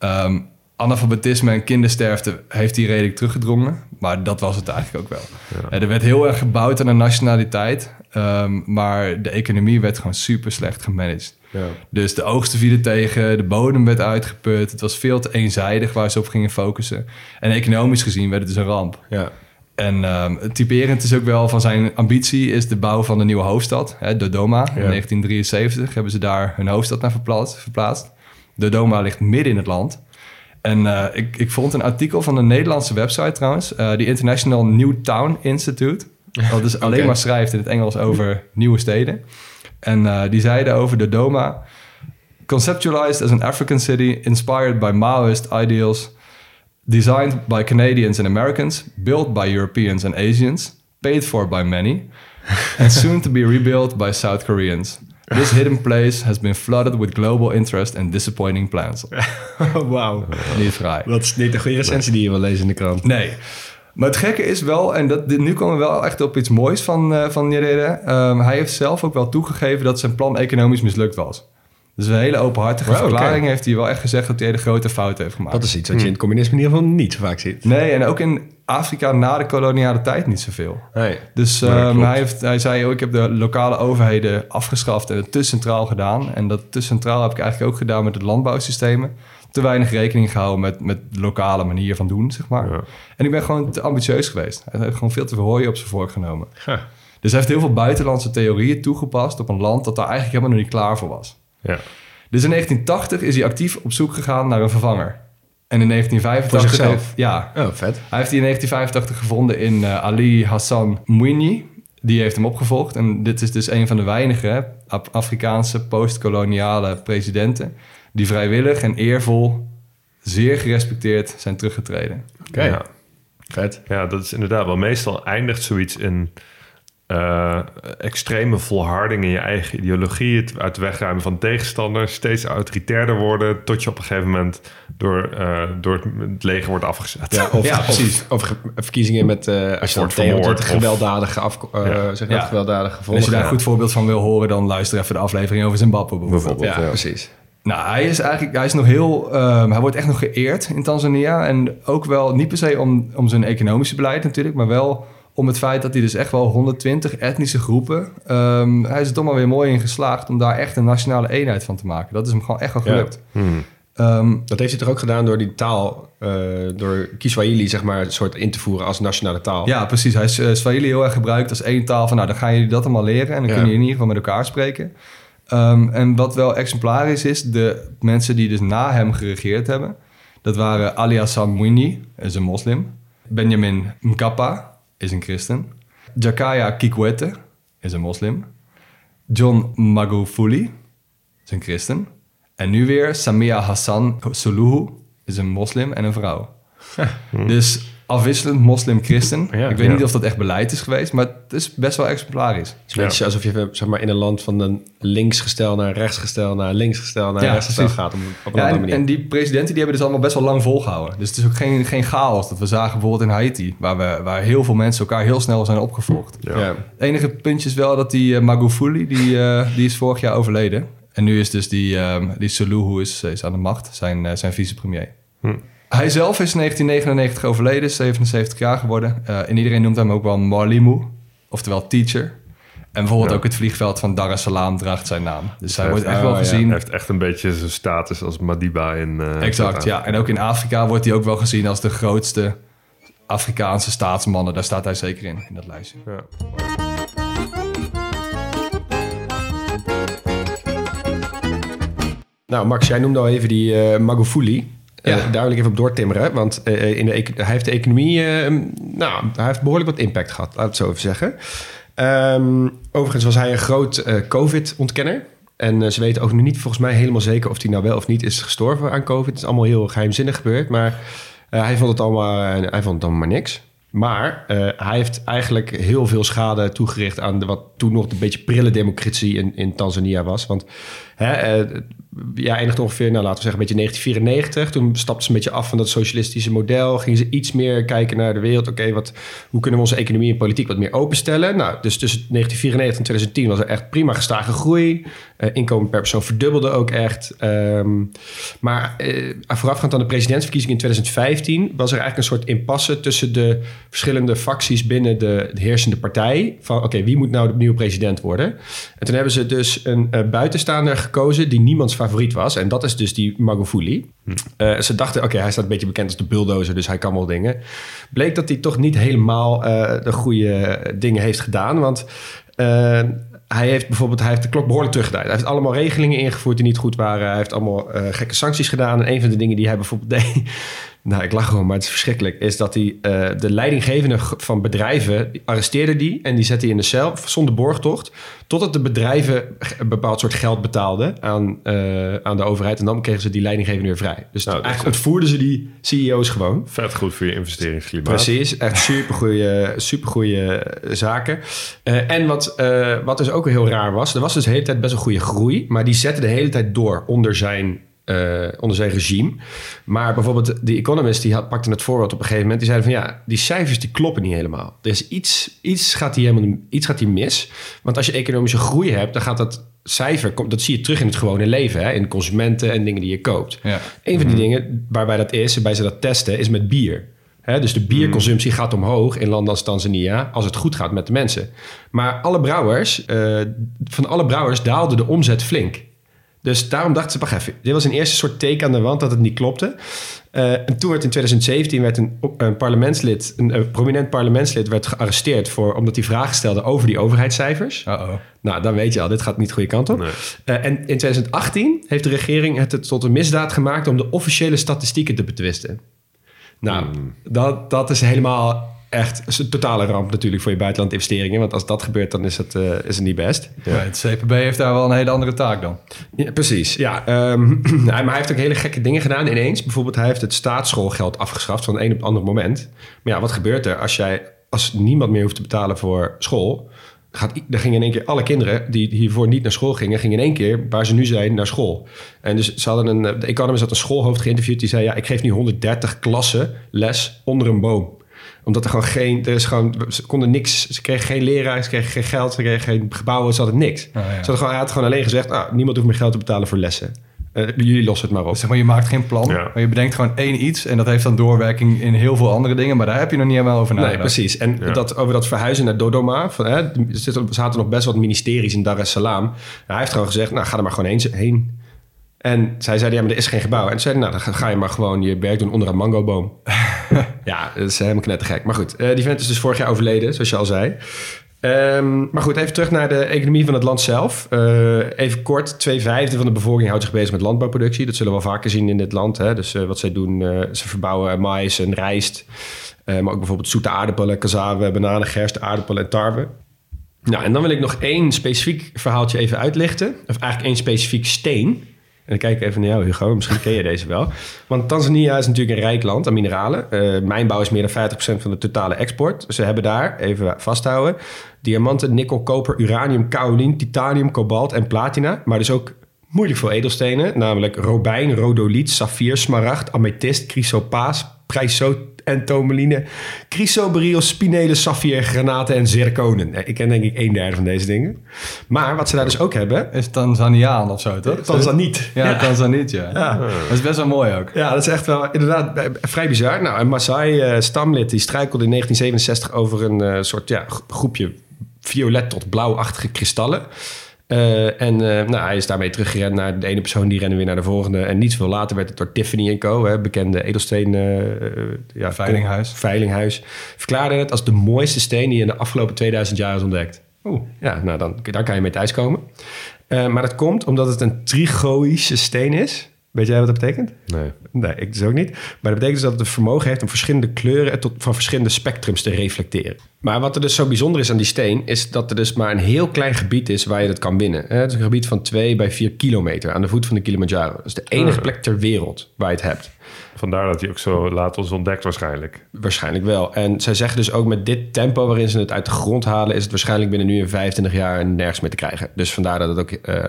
Ehm analfabetisme en kindersterfte heeft hij redelijk teruggedrongen. Maar dat was het eigenlijk ook wel. Eh, Er werd heel erg gebouwd aan de nationaliteit. ehm, maar de economie werd gewoon super slecht gemanaged. Ja. Dus de oogsten vielen tegen, de bodem werd uitgeput. Het was veel te eenzijdig waar ze op gingen focussen. En economisch gezien werd het dus een ramp. Ja. En het typerend is ook wel van zijn ambitie is de bouw van de nieuwe hoofdstad, hè, Dodoma. In 1973 hebben ze daar hun hoofdstad naar verplaatst. verplaatst. Dodoma ligt midden in het land. En eh, ik, ik vond een artikel van een Nederlandse website trouwens, eh die International New Town Institute. Dat dus alleen maar schrijft in het Engels over nieuwe steden. En eh, die zeiden over Dodoma... Conceptualized as an African city inspired by Maoist ideals... designed by Canadians and Americans... built by Europeans and Asians... paid for by many... and soon to be rebuilt by South Koreans... This hidden place has been flooded with global interest and disappointing plans. Wauw. Niet fraai. Dat is niet een goede recensie die je wil lezen in de krant. Nee. Maar het gekke is wel, en dat, nu komen we wel echt op iets moois van, eh van Nyerere. Ehm, hij heeft zelf ook wel toegegeven dat zijn plan economisch mislukt was. Dus een hele openhartige Wow, verklaring heeft hij wel echt gezegd dat hij hele grote fouten heeft gemaakt. Dat is iets wat je in het communisme in ieder geval niet zo vaak ziet. Nee, en ook in Afrika na de koloniale tijd niet zoveel. Nee. Dus ehm, hij, heeft, hij zei, oh, ik heb de lokale overheden afgeschaft en het te centraal gedaan. En dat te centraal heb ik eigenlijk ook gedaan met het landbouwsystemen. Te weinig rekening gehouden met, met de lokale manier van doen, zeg maar. Ja. En ik ben gewoon te ambitieus geweest. Hij heeft gewoon veel te veel hooi op zijn vork genomen. Ja. Dus hij heeft heel veel buitenlandse theorieën toegepast op een land dat daar eigenlijk helemaal nog niet klaar voor was. Ja. Dus in 1980 is hij actief op zoek gegaan naar een vervanger. En in 1985... Voor zichzelf? ja, Oh, vet. hij heeft die in 1985 gevonden in eh, Ali Hassan Mwinyi. Die heeft hem opgevolgd. En dit is dus een van de weinige Afrikaanse postkoloniale presidenten... die vrijwillig en eervol, zeer gerespecteerd zijn teruggetreden. Oké. Ja. Vet. Ja, dat is inderdaad wel. Meestal eindigt zoiets in eh, extreme volharding in je eigen ideologie, het uit de wegruimen van tegenstanders, steeds autoritairder worden, tot je op een gegeven moment door, eh, door het, het leger wordt afgezet. Ja, of, Ja, precies. Of, ge- verkiezingen met, eh, als je dan wordt vermoord, gewelddadige, af, eh, Ja. zeg maar, gewelddadige En als gevolgen. je daar een Ja. goed voorbeeld van wil horen, dan luister even de aflevering over Zimbabwe bijvoorbeeld. Bijvoorbeeld. Ja, Ja. precies. Nou, hij is eigenlijk, hij is nog heel, ehm, hij wordt echt nog geëerd in Tanzania. En ook wel niet per se om, om zijn economische beleid natuurlijk, maar wel om het feit dat hij dus echt wel 120 etnische groepen, ehm, hij is er toch maar weer mooi in geslaagd om daar echt een nationale eenheid van te maken. Dat is hem gewoon echt wel Ja. gelukt. Hmm. Ehm, Dat heeft hij toch ook gedaan door die taal, eh, door Kiswahili zeg maar, een soort in te voeren als nationale taal. ja, precies. Hij is eh, Swahili heel erg gebruikt als één taal. Van, nou, dan gaan jullie dat allemaal leren en dan Ja. kunnen jullie in ieder geval met elkaar spreken. Ehm, en wat wel exemplarisch is, de mensen die dus na hem geregeerd hebben, dat waren Ali Hassan Mwinyi, is een moslim. Benjamin Mkapa is een christen. Jakaya Kikwete is een moslim. John Magufuli is een christen. En nu weer Samia Hassan Suluhu is een moslim en een vrouw. Dus afwisselend moslim-christen. Ja, ik weet ja. niet of dat echt beleid is geweest, maar het is best wel exemplarisch. Het is een beetje alsof je zeg maar, in een land van een linksgestel naar rechtsgestel naar linksgestel naar Ja, rechtsgestel precies. gaat. Op, op een Ja, andere en, manier. en die presidenten die hebben dus allemaal best wel lang volgehouden. Dus het is ook geen, geen chaos dat we zagen bijvoorbeeld in Haiti, waar, we, waar heel veel mensen elkaar heel snel zijn opgevolgd. Ja. ja. Het enige puntje is wel dat die uh, Magufuli, die, eh, die is vorig jaar overleden. En nu is dus die, ehm die Suluhu is, is aan de macht, zijn, eh, zijn vicepremier. Hm. Hij zelf is in 1999 overleden, is 77 jaar geworden. Eh, en iedereen noemt hem ook wel Mwalimu, oftewel teacher. En bijvoorbeeld Ja. ook het vliegveld van Dar es Salaam draagt zijn naam. Dus hij Hij wordt heeft- echt wel oh, ja. gezien... Hij heeft echt een beetje zijn status als Madiba in... eh, Exact, ja. En ook in Afrika wordt hij ook wel gezien als de grootste Afrikaanse staatsmannen. Daar staat hij zeker in, in dat lijstje. Ja. Nou, Max, jij noemde al even die eh Magufuli. Eh, Ja. wil ik even op doortimmeren. Want eh, in de, hij heeft de economie... eh, nou, hij heeft behoorlijk wat impact gehad, laat het zo even zeggen. Ehm, overigens was hij een groot eh, COVID-ontkenner. En eh, ze weten ook nog niet volgens mij helemaal zeker... of hij nou wel of niet is gestorven aan COVID. Het is allemaal heel geheimzinnig gebeurd. Maar eh, hij, vond het allemaal, eh, hij vond het allemaal maar niks. Maar eh, hij heeft eigenlijk heel veel schade toegericht aan de, wat toen nog een beetje prille democratie in, in Tanzania was. Want hè, eh, ja, eindigt ongeveer, nou, laten we zeggen, een beetje 1994. Toen stapten ze een beetje af van dat socialistische model. Gingen ze iets meer kijken naar de wereld. Oké, wat hoe kunnen we onze economie en politiek wat meer openstellen? Nou, dus tussen 1994 en 2010 was er echt prima gestage groei. Eh, inkomen per persoon verdubbelde ook echt. Ehm, maar eh, voorafgaand aan de presidentsverkiezingen in 2015 was er eigenlijk een soort impasse tussen de verschillende facties binnen de, de heersende partij. Van oké, wie moet nou de nieuwe president worden? En toen hebben ze dus een eh, buitenstaander gekozen die niemands favoriet was. En dat is dus die Magufuli. Eh, ze dachten, oké, hij staat een beetje bekend als de bulldozer, dus hij kan wel dingen. Bleek dat hij toch niet helemaal de goede dingen heeft gedaan. Want hij heeft bijvoorbeeld hij heeft de klok behoorlijk teruggedraaid. Hij heeft allemaal regelingen ingevoerd die niet goed waren. Hij heeft allemaal eh, gekke sancties gedaan. En een van de dingen die hij bijvoorbeeld deed... Nou, ik lach gewoon, maar het is verschrikkelijk. Is dat hij eh, de leidinggevende van bedrijven die arresteerde die en die zette hij in de cel zonder borgtocht. Totdat de bedrijven een bepaald soort geld betaalden aan, eh, aan de overheid. En dan kregen ze die leidinggevende weer vrij. Dus Nou, eigenlijk ontvoerden ze die CEO's gewoon. Vet goed voor je investeringsklimaat. Precies, echt supergoeie, supergoeie zaken. Eh, en wat, wat dus ook heel raar was, er was dus de hele tijd best een goede groei, maar die zette de hele tijd door onder zijn, eh, onder zijn regime. Maar bijvoorbeeld de Economist die had, pakte het voorbeeld op een gegeven moment, die zeiden van ja, die cijfers die kloppen niet helemaal. Er is iets, iets gaat die helemaal iets gaat die mis. Want als je economische groei hebt, dan gaat dat cijfer, dat zie je terug in het gewone leven, hè, in consumenten en dingen die je koopt. Ja. Een van die dingen waarbij dat is, waarbij ze dat testen, is met bier. Dus de bierconsumptie gaat omhoog in landen als Tanzania als het goed gaat met de mensen. Maar alle brouwers, eh, van alle brouwers daalde de omzet flink. Dus daarom dachten ze, wacht even, dit was een eerste soort teken aan de wand dat het niet klopte. Eh, en toen werd in 2017 werd een, een parlementslid, een, eh, prominent parlementslid, werd gearresteerd voor, omdat hij vragen stelde over die overheidscijfers. Uh-oh. Nou, dan weet je al, dit gaat niet de goede kant op. Nee. Eh, en in 2018 heeft de regering het tot een misdaad gemaakt om de officiële statistieken te betwisten. Nou, dat, dat is helemaal echt is een totale ramp natuurlijk voor je buitenland investeringen. Want als dat gebeurt, dan is het, eh, is het niet best. Ja, het CPB heeft daar wel een hele andere taak dan. Ja, precies, ja. ehm, hij- maar hij heeft ook hele gekke dingen gedaan ineens. Bijvoorbeeld, hij heeft het staatsschoolgeld afgeschaft van het een op het andere moment. Maar ja, wat gebeurt er als jij als niemand meer hoeft te betalen voor school? gaat, dan gingen in één keer alle kinderen die hiervoor niet naar school gingen, gingen in één keer, waar ze nu zijn, naar school. En dus ze hadden een, de Economist had een schoolhoofd geïnterviewd die zei, ja, ik geef nu 130 klassen les onder een boom omdat er gewoon geen, er is gewoon, ze konden niks, ze kregen geen leraar, ze kregen geen geld, ze kregen geen gebouwen, ze hadden niks. ja. Ze hadden gewoon, hij had gewoon alleen gezegd, ah, niemand hoeft meer geld te betalen voor lessen. Eh, jullie lossen het maar op. Zeg maar, je maakt geen plan, Ja. maar je bedenkt gewoon één iets. En dat heeft dan doorwerking in heel veel andere dingen. Maar daar heb je nog niet helemaal over Nee, nagedacht. precies. En Ja. dat, over dat verhuizen naar Dodoma. Van, hè, er er zaten nog best wat ministeries in Dar es Salaam. Nou, hij heeft gewoon gezegd, nou, ga er maar gewoon eens heen. En zij zeiden, ja, maar er is geen gebouw. En toen zeiden, nou, dan ga- je maar gewoon je werk doen onder een mangoboom. ja, dat is helemaal knettergek. Maar goed, eh, die vent is dus vorig jaar overleden, zoals je al zei. Ehm, maar goed, even terug naar de economie van het land zelf. Eh, even kort, twee vijfde van de bevolking houdt zich bezig met landbouwproductie. Dat zullen we wel vaker zien in dit land. Hè? Dus eh, wat zij doen, ze verbouwen mais en rijst. Maar ook bijvoorbeeld zoete aardappelen, cassave, bananen, gerst, aardappelen en tarwe. Nou, en dan wil ik nog één specifiek verhaaltje even uitlichten. Of eigenlijk één specifiek steen. Dan kijk ik even naar jou, Hugo. Misschien ken je deze wel. Want Tanzania is natuurlijk een rijk land aan mineralen. Eh, mijnbouw is meer dan 50% van de totale export. Ze hebben daar, even vasthouden... diamanten, nikkel, koper, uranium, kaolien, titanium, kobalt en platina. Maar dus ook moeilijk veel edelstenen. Namelijk robijn, rodoliet, saffier, smaragd, amethyst, chrysopaas, chrysoot en tomeline, chrysoberyl, spinelen, saffier, granaten en zirconen. Eh, Ik ken denk ik een derde van deze dingen. Maar wat ze daar dus ook hebben... Is Tanzaniaan of zo, toch? Tanzaniet. Ja, Tanzaniet, ja. Dat is best wel mooi ook. Ja, dat is echt wel inderdaad eh, vrij bizar. Nou, een Maasai-stamlid die struikelde in 1967 over een eh, soort ja, groepje violet tot blauwachtige kristallen. Eh, en eh, nou, hij is daarmee teruggerend naar de ene persoon, die rennen weer naar de volgende. En niet veel later werd het door Tiffany Co., hè, bekende edelsteen... eh, ja, Veilinghuis. Veilinghuis. Verklaarde het als de mooiste steen die in de afgelopen 2000 jaar is ontdekt. Oeh. Ja, nou, dan, daar kan je mee thuiskomen. Maar dat komt omdat het een trigoïsche steen is. Weet jij wat dat betekent? Nee. Nee, ik dus ook niet. Maar dat betekent dus dat het het vermogen heeft om verschillende kleuren tot, van verschillende spectrums te reflecteren. Maar wat er dus zo bijzonder is aan die steen, is dat er dus maar een heel klein gebied is waar je dat kan winnen. Het is een gebied van 2 bij 4 kilometer aan de voet van de Kilimanjaro. Dat is de enige Ah. plek ter wereld waar je het hebt. Vandaar dat hij ook zo laat ons ontdekt waarschijnlijk. Waarschijnlijk wel. En zij zeggen dus ook met dit tempo waarin ze het uit de grond halen, is het waarschijnlijk binnen nu een 25 jaar nergens meer te krijgen. Dus vandaar dat het ook eh,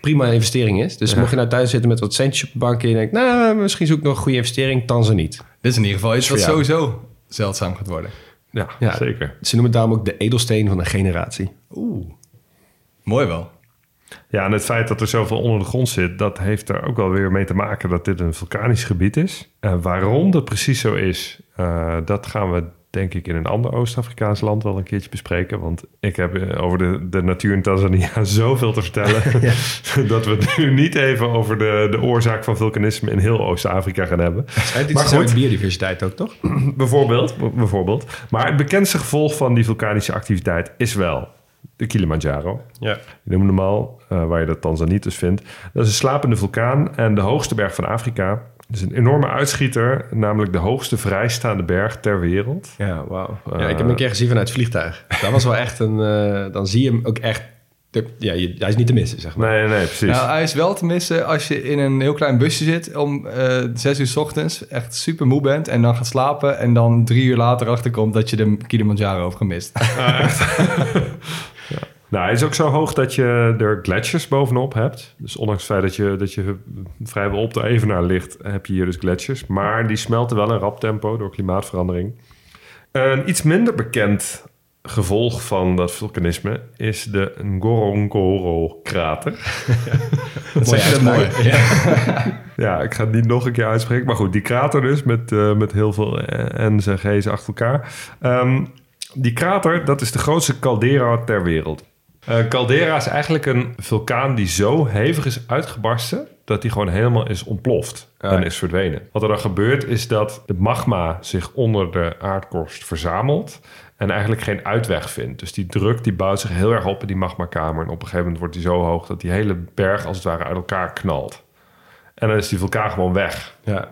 prima investering is. Dus mocht je nou thuis zitten met wat centjes op de bank en je denkt, nou, misschien zoek ik nog een goede investering, Tanzaniet. Dit is in ieder geval iets wat sowieso zeldzaam gaat worden. Ja, Ja. zeker. Ze noemen het daarom ook de edelsteen van een generatie. Oeh. Mooi wel. Ja, en het feit dat er zoveel onder de grond zit, dat heeft er ook wel weer mee te maken dat dit een vulkanisch gebied is. En waarom dat precies zo is, eh, dat gaan we denk ik in een ander Oost-Afrikaans land wel een keertje bespreken. Want ik heb eh, over de, de natuur in Tanzania zoveel te vertellen, dat we het nu niet even over de, de oorzaak van vulkanisme in heel Oost-Afrika gaan hebben. Maar Maar goed. biodiversiteit ook, toch? Bijvoorbeeld, bijvoorbeeld. Maar het bekendste gevolg van die vulkanische activiteit is wel de Kilimanjaro. Ja. Je noemde hem al, eh, waar je de Tanzaniet dus vindt. Dat is een slapende vulkaan en de hoogste berg van Afrika. Het is een enorme uitschieter, namelijk de hoogste vrijstaande berg ter wereld. Ja, wauw. Ja, ik heb hem een keer gezien vanuit het vliegtuig. Dat was wel echt een... eh, dan zie je hem ook echt... ja, je- hij is niet te missen, zeg maar. Nee, nee, precies. Nou, hij is wel te missen als je in een heel klein busje zit om eh zes uur 's ochtends, echt super moe bent en dan gaat slapen en dan drie uur later achterkomt dat je de Kilimanjaro hebt gemist. Nou, hij is ook zo hoog dat je er gletsjers bovenop hebt. Dus ondanks het feit dat je, dat je vrijwel op de evenaar ligt, heb je hier dus gletsjers. Maar die smelten wel in rap tempo door klimaatverandering. Een iets minder bekend gevolg van dat vulkanisme is de Ngorongoro-krater. Dat dat mooi. Ja, ik ga het niet nog een keer uitspreken. Maar goed, die krater dus met, eh, met heel veel N's en G's achter elkaar. Ehm, die krater, dat is de grootste caldera ter wereld. Eh, caldera is eigenlijk een vulkaan die zo hevig is uitgebarsten... dat die gewoon helemaal is ontploft en is verdwenen. Wat er dan gebeurt is dat de magma zich onder de aardkorst verzamelt... en eigenlijk geen uitweg vindt. Dus die druk die bouwt zich heel erg op in die magmakamer... en op een gegeven moment wordt die zo hoog... dat die hele berg als het ware uit elkaar knalt. En dan is die vulkaan gewoon weg. Ja.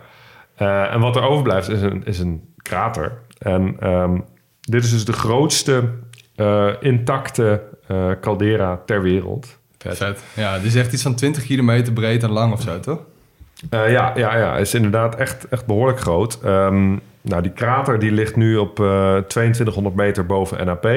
Eh, en wat er overblijft is een, is een krater. En ehm, dit is dus de grootste eh, intacte eh, caldera ter wereld. Vet. Ja, die is echt iets van 20 kilometer breed en lang of zo, toch? Eh, ja, ja, ja, is inderdaad echt, echt behoorlijk groot. Ehm, nou, die krater die ligt nu op eh 2200 meter boven NAP.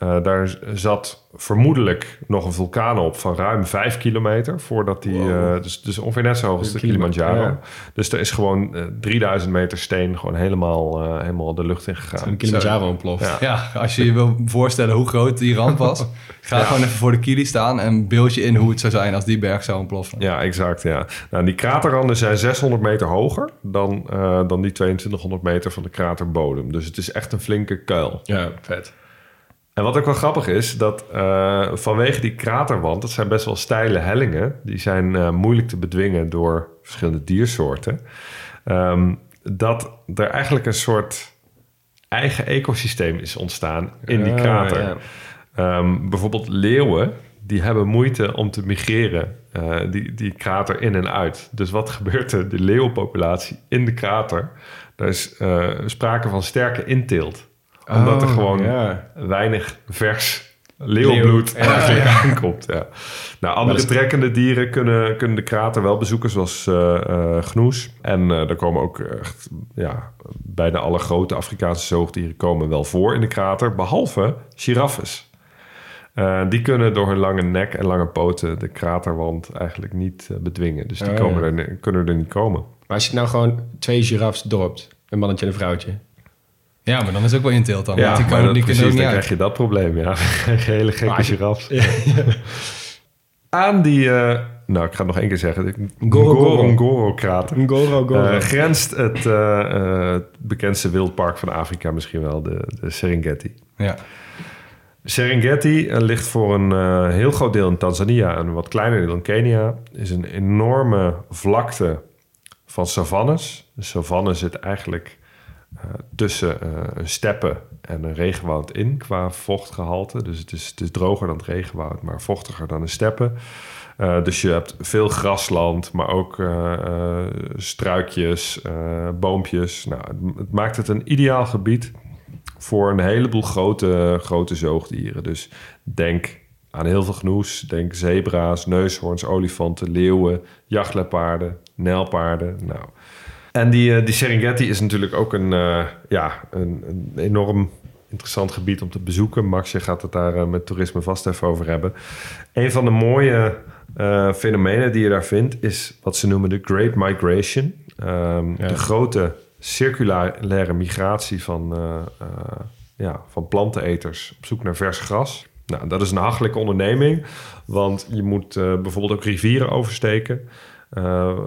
Eh, daar zat vermoedelijk nog een vulkaan op van ruim 5 kilometer voordat die. eh, dus, dus ongeveer net zo hoog als de Kilimanjaro. Ja. Dus er is gewoon eh, 3000 meter steen gewoon helemaal, helemaal de lucht in gegaan. Een Kilimanjaro ontploft. Ja. Ja, als je je wil voorstellen hoe groot die ramp was, ga Ja. gewoon even voor de kili staan en beeld je in hoe het zou zijn als die berg zou ontploffen. Ja, exact. Ja. Nou, die kraterranden zijn 600 meter hoger dan, eh, dan die 2200 meter van de kraterbodem. Dus het is echt een flinke kuil. Ja, vet. En wat ook wel grappig is, dat eh, vanwege die kraterwand, dat zijn best wel steile hellingen, die zijn eh, moeilijk te bedwingen door verschillende diersoorten, ehm, dat er eigenlijk een soort eigen ecosysteem is ontstaan in die Ah, krater. ja. Ehm, bijvoorbeeld leeuwen, die hebben moeite om te migreren, eh, die, die krater in en uit. Dus wat gebeurt er? De leeuwenpopulatie in de krater, daar is sprake van sterke inteelt. Omdat er Oh, gewoon ja. weinig vers leeuwbloed ja, aankomt. Ja. Nou, andere is- trekkende dieren kunnen, kunnen de krater wel bezoeken, zoals eh, gnoes. En eh er komen ook echt, ja, bijna alle grote Afrikaanse zoogdieren komen wel voor in de krater, behalve giraffes. Die kunnen door hun lange nek en lange poten de kraterwand eigenlijk niet bedwingen. Dus die Oh, komen ja. er, kunnen er niet komen. Maar als je nou gewoon twee giraffes dorpt, een mannetje en een vrouwtje. Ja, maar dan is het ook wel inteelt dan. want die, maar dat, die precies, dan krijg je dat probleem. Ja, hele gekke giraffes. Aan die, eh, nou ik ga het nog één keer zeggen, Ngorongoro. Ngorongoro-krater. Ngoro, Goro. Eh, grenst het eh, het bekendste wildpark van Afrika misschien wel, de, de Serengeti. Ja. Serengeti ligt voor een heel groot deel in Tanzania en een wat kleiner deel in Kenia. Is een enorme vlakte van savannes. De savanne zit eigenlijk eh, tussen eh, een steppe en een regenwoud in qua vochtgehalte. Dus het is, het is droger dan het regenwoud, maar vochtiger dan een steppe. Eh, dus je hebt veel grasland, maar ook struikjes, boompjes. Nou, het, maakt het een ideaal gebied voor een heleboel grote, grote zoogdieren. Dus denk aan heel veel genoes. Denk zebra's, neushoorns, olifanten, leeuwen, jachtlepaarden, nijlpaarden. Nou. En die, eh, die Serengeti is natuurlijk ook een, eh, ja, een, een enorm interessant gebied om te bezoeken. Max, je gaat het daar eh, met toerisme vast even over hebben. Een van de mooie fenomenen die je daar vindt... is wat ze noemen de Great Migration. Ehm, Ja. De grote circulaire migratie van, ja, van planteneters op zoek naar vers gras. Nou, dat is een hachelijke onderneming, want je moet bijvoorbeeld ook rivieren oversteken.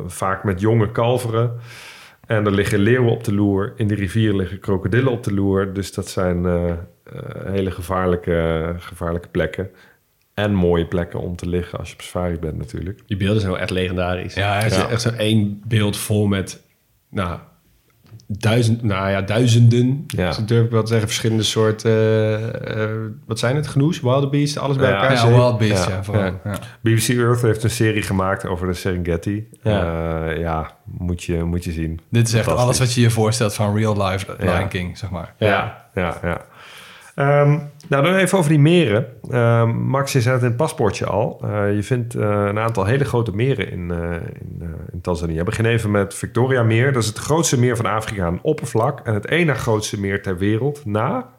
vaak met jonge kalveren. En er liggen leeuwen op de loer. In de rivieren liggen krokodillen op de loer. Dus dat zijn eh, eh, hele gevaarlijke, gevaarlijke plekken. En mooie plekken om te liggen als je op safari bent natuurlijk. Die beelden zijn wel echt legendarisch. Ja, het is ja. echt zo één beeld vol met, nou, duizend, nou ja, duizenden, Ja. zo durf ik wel te zeggen, verschillende soorten, eh, eh, wat zijn het, genoes, wildebeest, alles bij Ja. elkaar. Ja, zitten. Wild Beast, ja. Ja. vooral. Ja. Ja. BBC Earth heeft een serie gemaakt over de Serengeti. Ja. Ja, ja moet, je, moet je zien. Dit is echt alles wat je je voorstelt van real life Lion Ja. King, zeg maar. Ja, ja, ja. Ehm, nou, dan even over die meren. Ehm, Max, je zei het in het paspoortje al. Eh, je vindt eh, een aantal hele grote meren in, eh, in, eh, in Tanzania. We beginnen even met Victoria Meer. Dat is het grootste meer van Afrika aan oppervlak. En het ene grootste meer ter wereld na...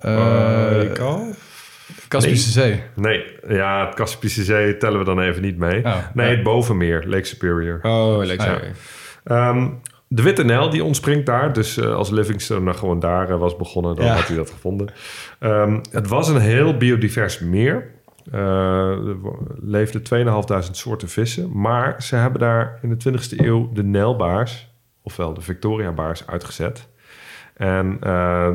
Eh, ik al? Kaspische Zee. Nee, ja, het Kaspische Zee tellen we dan even niet mee. Oh, nee, ja. het bovenmeer, Lake Superior. Oh. Ah, ja. Ehm, de Witte Nijl die ontspringt daar. Dus eh, als Livingstone nou gewoon daar eh, was begonnen, dan Ja. had hij dat gevonden. Ehm, het was een heel biodivers meer. Eh, er leefden 2.500 soorten vissen. Maar ze hebben daar in de 20e eeuw de Nijlbaars, ofwel de Victoriabaars, uitgezet. En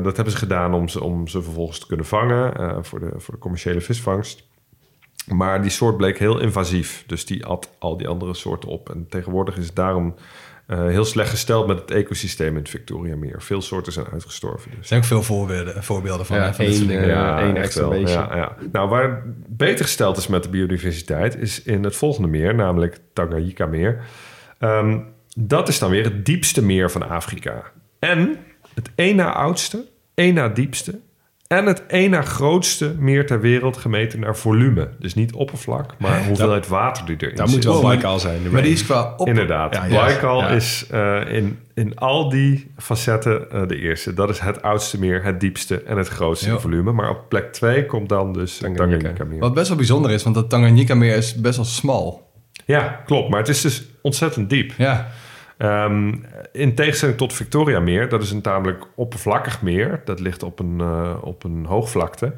dat hebben ze gedaan om ze, om ze vervolgens te kunnen vangen voor, de, voor de commerciële visvangst. Maar die soort bleek heel invasief. Dus die at al die andere soorten op. En tegenwoordig is het daarom eh, heel slecht gesteld met het ecosysteem in het Victoriameer. Veel soorten zijn uitgestorven. Er Dus. zijn ook veel voorbeelden, voorbeelden van, Ja, één, dingen. eh, één extra wel. Ja, ja. Nou, waar het beter gesteld is met de biodiversiteit... is in het volgende meer, namelijk Tanganyika-meer. Ehm, dat is dan weer het diepste meer van Afrika. En het één na oudste, één na diepste... En het één na grootste meer ter wereld gemeten naar volume. Dus niet oppervlak, maar hoeveelheid water die erin Dat zit. moet wel Baikal zijn. Maar die is qua op... Inderdaad. Ja, ja. Baikal Ja. is eh, in, in al die facetten eh, de eerste. Dat is het oudste meer, het diepste en het grootste in volume. Maar op plek 2 komt dan dus Tanganyika. Tanganyika meer. Wat best wel bijzonder is, want dat Tanganyika-meer is best wel smal. Ja, klopt. Maar het is dus ontzettend diep. Ja, Ehm, in tegenstelling tot Victoria Meer, dat is een tamelijk oppervlakkig meer. Dat ligt op een, eh, op een hoogvlakte.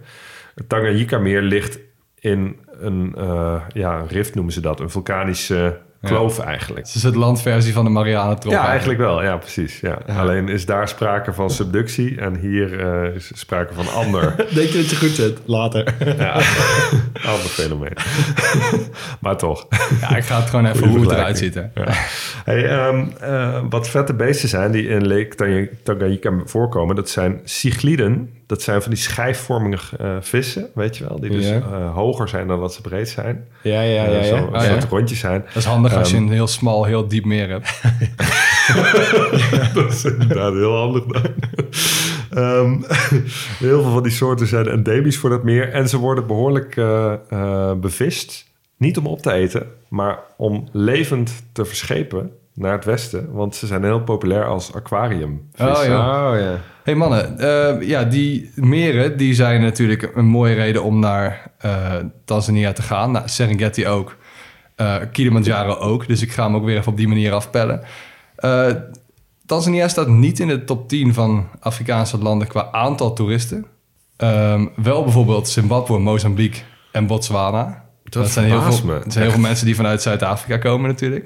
Het Tanganyika Meer ligt in een, eh, ja, rift noemen ze dat. Een vulkanische kloof eigenlijk. het is het landversie van de Marianentrop. Ja, eigenlijk wel. Ja, precies. Ja. Alleen is daar sprake van subductie en hier eh, is sprake van ander, Denk je dat je goed zit? Later. ja, ander fenomeen. maar toch. Ja, ik ga het gewoon even hoe het eruit ziet. hè. Hey, ehm, eh, wat vette beesten zijn die in Lake Tang- Tanganyika voorkomen, dat zijn cycliden. Dat zijn van die schijfvormige eh, vissen, weet je wel. Die dus eh, hoger zijn dan dat ze breed zijn. Ja, ja, Eh, ja. zo- Oh, soort rondjes zijn. Dat is handig als je Ehm, een heel smal, heel diep meer hebt. dat is inderdaad heel handig dan. Ehm, heel veel van die soorten zijn endemisch voor dat meer. En ze worden behoorlijk eh, eh, bevist. Niet om op te eten, maar om levend te verschepen naar het westen. Want ze zijn heel populair als aquarium. Oh, ja. Oh ja. hey mannen, eh, ja, die meren die zijn natuurlijk een mooie reden om naar eh, Tanzania te gaan. Nou, Serengeti ook. Eh, Kilimanjaro ook. Dus ik ga hem ook weer even op die manier afpellen. Eh, Tanzania staat niet in de top 10 van Afrikaanse landen qua aantal toeristen. Ehm, wel bijvoorbeeld Zimbabwe, Mozambique en Botswana. Dat, zijn heel veel, me. zijn heel veel mensen die vanuit Zuid-Afrika komen natuurlijk.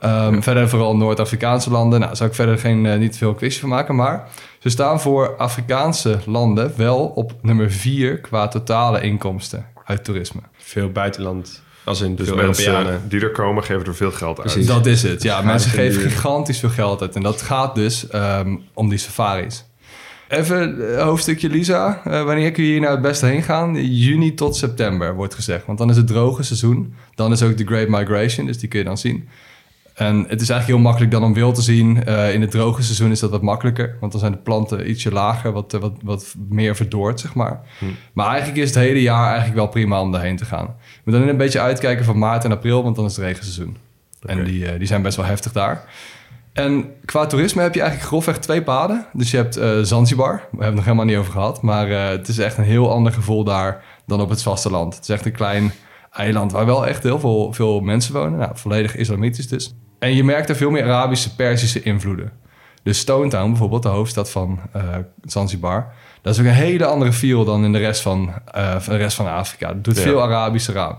Ehm, Verder vooral Noord-Afrikaanse landen. Nou, daar zou ik verder geen, eh, niet veel kwestie van maken. Maar ze staan voor Afrikaanse landen wel op nummer 4 qua totale inkomsten uit toerisme. Veel buitenland. Als in Dus veel mensen Europeanen. die er komen, geven er veel geld uit. Precies. Dat is het. Ja, mensen geven gigantisch veel geld uit. En dat gaat dus ehm, om die safaris. Even eh, hoofdstukje Lisa. Eh, wanneer kun je hier nou het beste heen gaan? Juni tot september wordt gezegd. Want dan is het droge seizoen. Dan is ook de Great Migration, dus die kun je dan zien. En het is eigenlijk heel makkelijk dan om wild te zien. Eh, in het droge seizoen is dat wat makkelijker. Want dan zijn de planten ietsje lager, wat, wat, wat meer verdoord, zeg maar. Maar eigenlijk is het hele jaar eigenlijk wel prima om daarheen te gaan. Je moet dan een beetje uitkijken van maart en april, want dan is het regenseizoen. En die, die zijn best wel heftig daar. En qua toerisme heb je eigenlijk grofweg twee paden. Dus je hebt eh, Zanzibar, we hebben het nog helemaal niet over gehad. Maar eh, het is echt een heel ander gevoel daar dan op het vasteland. Het is echt een klein eiland waar wel echt heel veel, veel mensen wonen. Nou, volledig islamitisch dus. En je merkt er veel meer Arabische, Persische invloeden. Dus Stone Town, bijvoorbeeld, de hoofdstad van eh, Zanzibar... dat is ook een hele andere feel dan in de rest van, de rest van Afrika. Het doet Ja. veel Arabischer aan.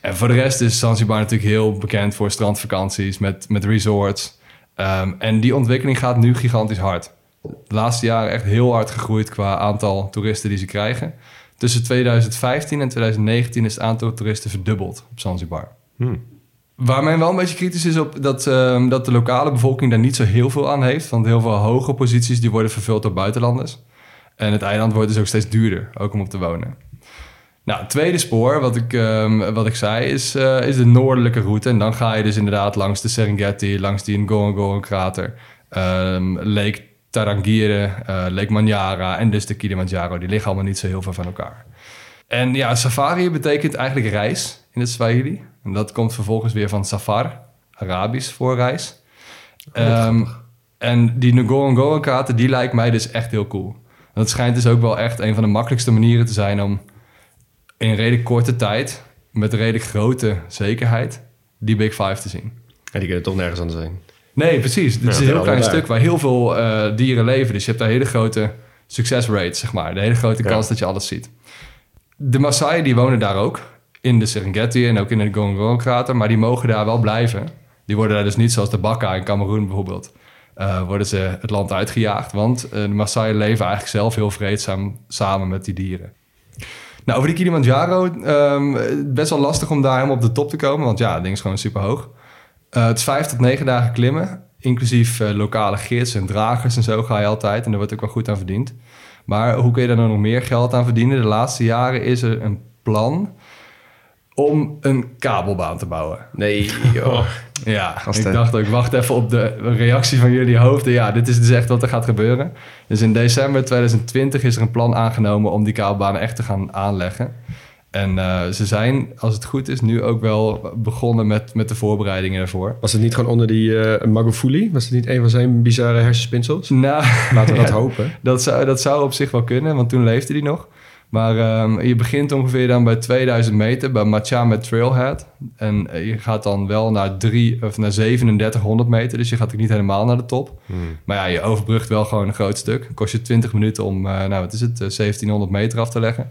En voor de rest is Zanzibar natuurlijk heel bekend voor strandvakanties... met, met resorts. Ehm, en die ontwikkeling gaat nu gigantisch hard. De laatste jaren echt heel hard gegroeid qua aantal toeristen die ze krijgen. Tussen 2015 en 2019 is het aantal toeristen verdubbeld op Zanzibar. Waar men wel een beetje kritisch is op dat, ehm, dat de lokale bevolking daar niet zo heel veel aan heeft. Want heel veel hoge posities die worden vervuld door buitenlanders. En het eiland wordt dus ook steeds duurder, ook om op te wonen. Nou, het tweede spoor, wat ik, ehm, wat ik zei, is, eh, is de noordelijke route. En dan ga je dus inderdaad langs de Serengeti, langs die Ngorongoro-krater, ehm Lake Tarangire, eh, Lake Manyara en dus de Kilimanjaro. Die liggen allemaal niet zo heel ver van elkaar. En ja, safari betekent eigenlijk reis in het Swahili. En dat komt vervolgens weer van safar, Arabisch voor reis. Ehm, en die Ngorongoro-krater, die lijkt mij dus echt heel cool. En dat schijnt dus ook wel echt een van de makkelijkste manieren te zijn om in redelijk korte tijd, met redelijk grote zekerheid, die Big Five te zien. En die kunnen toch nergens anders zijn. Nee, precies. Dit is een heel klein stuk waar heel veel eh, dieren leven. Dus je hebt daar hele grote succesrate, zeg maar. De hele grote Ja. kans dat je alles ziet. De Maasai die wonen daar ook. In de Serengeti en ook in de Ngorongoro-krater. Maar die mogen daar wel blijven. Die worden daar dus niet zoals de Bakka in Cameroen bijvoorbeeld. eh, worden ze het land uitgejaagd. Want eh, de Maasai leven eigenlijk zelf heel vreedzaam samen met die dieren. Nou, over die Kilimanjaro. ehm, best wel lastig om daar helemaal op de top te komen. Want ja, het ding is gewoon super hoog. Eh, het is vijf tot negen dagen klimmen. Inclusief eh, lokale gids en dragers en zo ga je altijd. En daar wordt ook wel goed aan verdiend. Maar hoe kun je daar nou nog meer geld aan verdienen? De laatste jaren is er een plan om een kabelbaan te bouwen. Nee, joh. Ja, ik dacht ook, ik wacht even op de reactie van jullie hoofden. Ja, dit is dus echt wat er gaat gebeuren. Dus in december 2020 is er een plan aangenomen om die kabelbanen echt te gaan aanleggen. En eh, ze zijn, als het goed is, nu ook wel begonnen met, met de voorbereidingen ervoor. Was het niet gewoon onder die Magufuli? Was het niet een van zijn bizarre hersenspinsels? Nou, Laten we dat ja, hopen. Dat zou, dat zou op zich wel kunnen, want toen leefde hij nog. Maar ehm, je begint ongeveer dan bij 2000 meter bij Machame Trailhead. En eh, je gaat dan wel naar, drie, of naar 3700 meter, dus je gaat ook niet helemaal naar de top. Maar ja, je overbrugt wel gewoon een groot stuk. Kost je 20 minuten om, eh, nou wat is het, eh, 1700 meter af te leggen.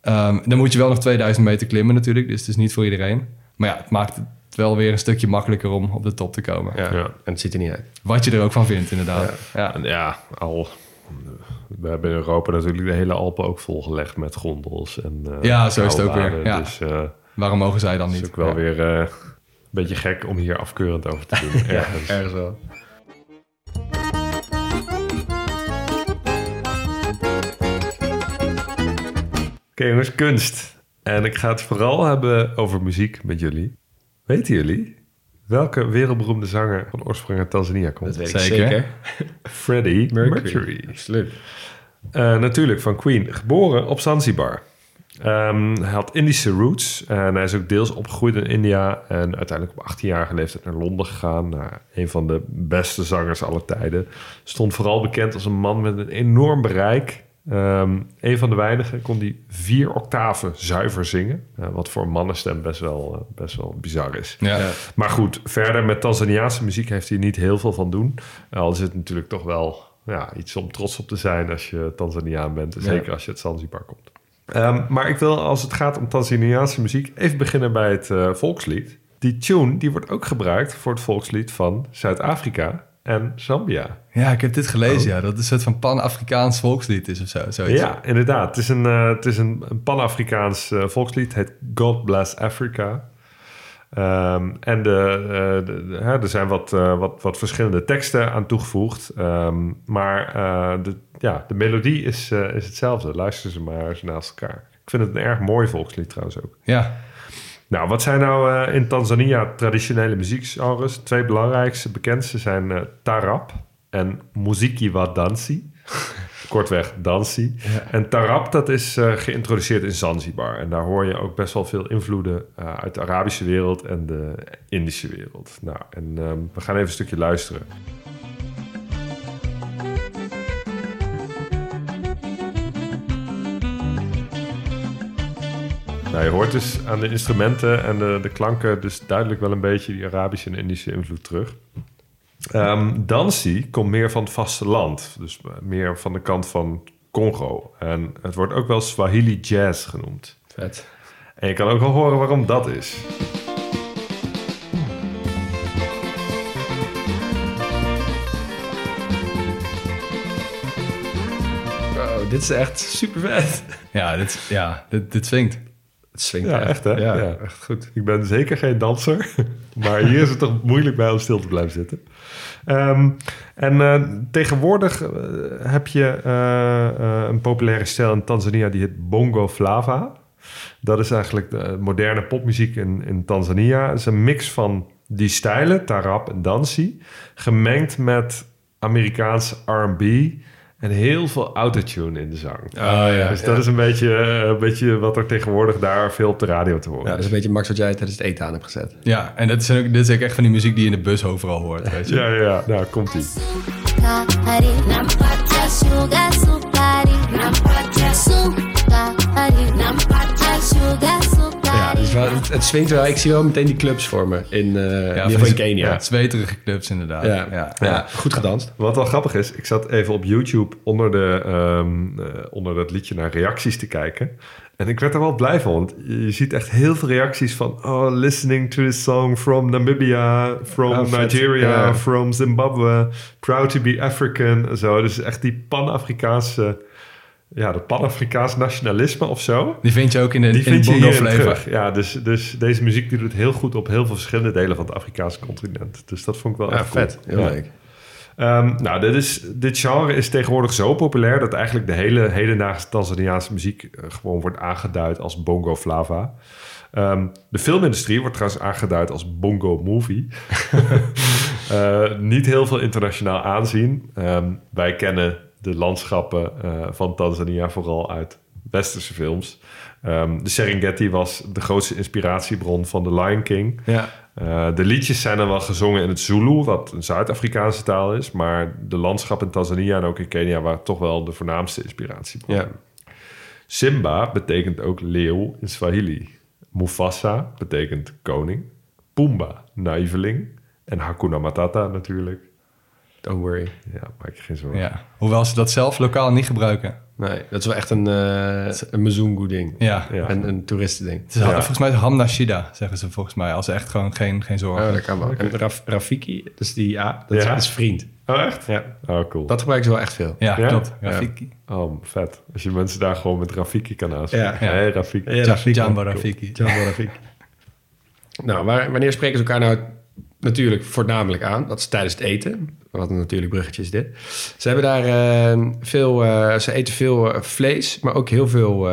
Ehm, dan moet je wel nog 2000 meter klimmen natuurlijk, dus het is niet voor iedereen. Maar ja, het maakt het wel weer een stukje makkelijker om op de top te komen. Ja. Ja. En het ziet er niet uit. Wat je er ook van vindt, inderdaad. Ja. En ja, al. We hebben in Europa natuurlijk de hele Alpen ook volgelegd met gondels. En, eh, Ja, zo is het ook weer, ja. Dus eh, Waarom mogen zij dan het is niet? ook wel Ja. weer eh, een beetje gek om hier afkeurend over te doen. ergens. Ergens wel. Oké jongens, kunst. En ik ga het vooral hebben over muziek met jullie. Weten jullie welke wereldberoemde zanger van oorsprong uit Tanzania komt? Dat weet ik Zeker. zeker. Freddie Mercury. Absoluut. Eh, natuurlijk, van Queen. Geboren op Zanzibar. Ehm, hij had Indische roots en hij is ook deels opgegroeid in India. En uiteindelijk op 18-jarige leeftijd naar Londen gegaan. Naar een van de beste zangers aller tijden. Stond vooral bekend als een man met een enorm bereik. Ehm, een van de weinigen kon die vier octaven zuiver zingen. Eh, wat voor een mannenstem best wel, eh, best wel bizar is. Ja. Maar goed, verder met Tanzaniaanse muziek heeft hij niet heel veel van doen. Al is het natuurlijk toch wel ja, iets om trots op te zijn als je Tanzaniaan bent. Zeker als je uit Zanzibar komt. Ehm, maar ik wil, als het gaat om Tanzaniaanse muziek, even beginnen bij het eh, volkslied. Die tune die wordt ook gebruikt voor het volkslied van Zuid-Afrika en Zambia. Ja, ik heb dit gelezen, ja. Dat het een soort van Pan-Afrikaans volkslied is of zo. Zoiets. Ja, inderdaad. Het is een, eh, het is een, een Pan-Afrikaans eh, volkslied. Het heet God Bless Africa. Ehm, en de, eh, de- de- hè, er zijn wat, wat, wat verschillende teksten aan toegevoegd. Ehm, maar de, ja, de melodie is, is hetzelfde. Luister ze maar eens naast elkaar. Ik vind het een erg mooi volkslied trouwens ook. Ja. Nou, wat zijn nou eh, in Tanzania traditionele muziekgenres? Twee belangrijkste, bekendste zijn eh, tarab en muziki wa dansi. Kortweg dansi. En tarab, dat is eh, geïntroduceerd in Zanzibar. En daar hoor je ook best wel veel invloeden uit de Arabische wereld en de Indische wereld. Nou, en ehm, we gaan even een stukje luisteren. Nou, je hoort dus aan de instrumenten en de, de klanken dus duidelijk wel een beetje die Arabische en Indische invloed terug. Ehm dansi komt meer van het vasteland, dus meer van de kant van Congo. En het wordt ook wel Swahili jazz genoemd. Vet. En je kan ook wel horen waarom dat is. Wow, dit is echt super vet. Ja, dit, ja, dit, dit. Het swingt Ja, echt hè? Ja. Ja. echt goed. Ik ben zeker geen danser, maar hier is het toch moeilijk bij om stil te blijven zitten. Ehm, en eh, tegenwoordig eh, heb je eh, een populaire stijl in Tanzania die heet Bongo Flava. Dat is eigenlijk de moderne popmuziek in, in Tanzania. Het is een mix van die stijlen, tarab en dansi, gemengd met Amerikaans R&B en heel veel autotune in de zang. Oh ja. dus dat is een beetje, eh, een beetje wat er tegenwoordig daar veel op de radio te horen Ja, dat is een beetje Max wat jij tijdens het eten aan hebt gezet. Ja, en dat is ook, dit is ook echt van die muziek die je in de bus overal hoort, weet je. Ja, ja, ja. Nou, komt ie. Ja, dus wel, het, het swingt wel. Ik zie wel meteen die clubs voor me in, eh geval in Kenia. Ja, Ja, zweterige clubs inderdaad. ja. ja. ja. goed gedanst. Wat wel grappig is, ik zat even op YouTube onder, de, ehm, eh, onder dat liedje naar reacties te kijken. En ik werd er wel blij van, want je ziet echt heel veel reacties van... Oh, listening to this song from Namibia, from vet. Nigeria, Ja. from Zimbabwe. Proud to be African en zo. Dus echt die Pan-Afrikaanse... Ja, dat Pan-Afrikaans nationalisme of zo. Die vind je ook in de Die in vind je. Ja, dus, dus deze muziek die doet heel goed op heel veel verschillende delen van het Afrikaanse continent. Dus dat vond ik wel Ja, echt cool. vet. Heel Ja. leuk. Ehm, nou, dit, is, dit genre is tegenwoordig zo populair dat eigenlijk de hele hedendaagse Tanzaniaanse muziek eh, gewoon wordt aangeduid als bongo flava. Ehm, de filmindustrie wordt trouwens aangeduid als bongo movie. Eh, niet heel veel internationaal aanzien. Ehm, wij kennen de landschappen eh, van Tanzania vooral uit westerse films. Ehm, de Serengeti was de grootste inspiratiebron van The Lion King. Ja. Eh, de liedjes zijn dan wel gezongen in het Zulu, wat een Zuid-Afrikaanse taal is. Maar de landschappen in Tanzania en ook in Kenia waren toch wel de voornaamste inspiratiebron. Ja. Simba betekent ook leeuw in Swahili. Mufasa betekent koning. Pumba, naïveling. En Hakuna Matata natuurlijk. Don't worry. Ja, maak je geen zorgen. Ja. Hoewel ze dat zelf lokaal niet gebruiken. Nee, dat is wel echt een, uh, een Mzungu-ding. Ja. Ja. En een toeristending. Het is volgens mij Hamna Shida, zeggen ze volgens mij. Als ze echt gewoon geen, geen zorgen Oh, dat kan wel. En Raf, Rafiki, dus die ja, dat Ja. is vriend. Oh, echt? Ja. Oh, cool. Dat gebruiken ze wel echt veel. Ja, Ja? klopt. Ja. Rafiki. Oh, vet. Als je mensen daar gewoon met Rafiki kan aanspreken. Ja. Hey, Rafiki. Ja, Rafiki. Jamba Rafiki. Jambo Rafiki. Nou, waar, wanneer spreken ze elkaar nou natuurlijk voornamelijk aan? Dat is tijdens het eten. Wat een natuurlijk bruggetje is dit. Ze hebben daar eh, veel... eh, ze eten veel eh, vlees, maar ook heel veel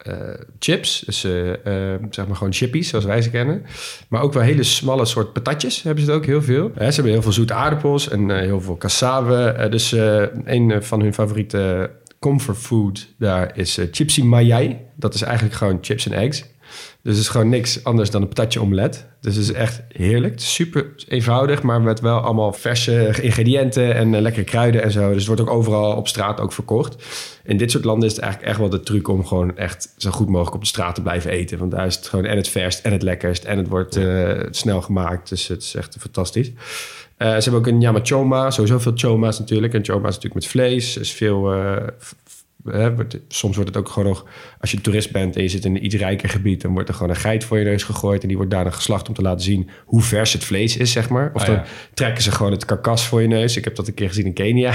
eh, chips. Dus eh, eh, zeg maar gewoon chippies, zoals wij ze kennen. Maar ook wel hele smalle soort patatjes hebben ze het ook heel veel. Ze hebben heel veel zoete aardappels en heel veel cassave. Dus een van hun favoriete comfort food daar is chipsy mayai. Dat is eigenlijk gewoon chips en eggs. Dus het is gewoon niks anders dan een patatje omelet. Dus het is echt heerlijk. Het is super eenvoudig, maar met wel allemaal verse ingrediënten en eh, lekkere kruiden en zo. Dus het wordt ook overal op straat ook verkocht. In dit soort landen is het eigenlijk echt wel de truc om gewoon echt zo goed mogelijk op de straat te blijven eten. Want daar is het gewoon en het verst en het lekkerst en het wordt eh, snel gemaakt. Dus het is echt fantastisch. Eh, ze hebben ook een nyama choma, sowieso veel choma's natuurlijk. En choma is natuurlijk met vlees. Is veel... hè, wordt- soms wordt het ook gewoon nog... Als je toerist bent en je zit in een iets rijker gebied... dan wordt er gewoon een geit voor je neus gegooid... en die wordt daarna geslacht om te laten zien hoe vers het vlees is, zeg maar. Of Ah, dan ja. trekken ze gewoon het karkas voor je neus. Ik heb dat een keer gezien in Kenia.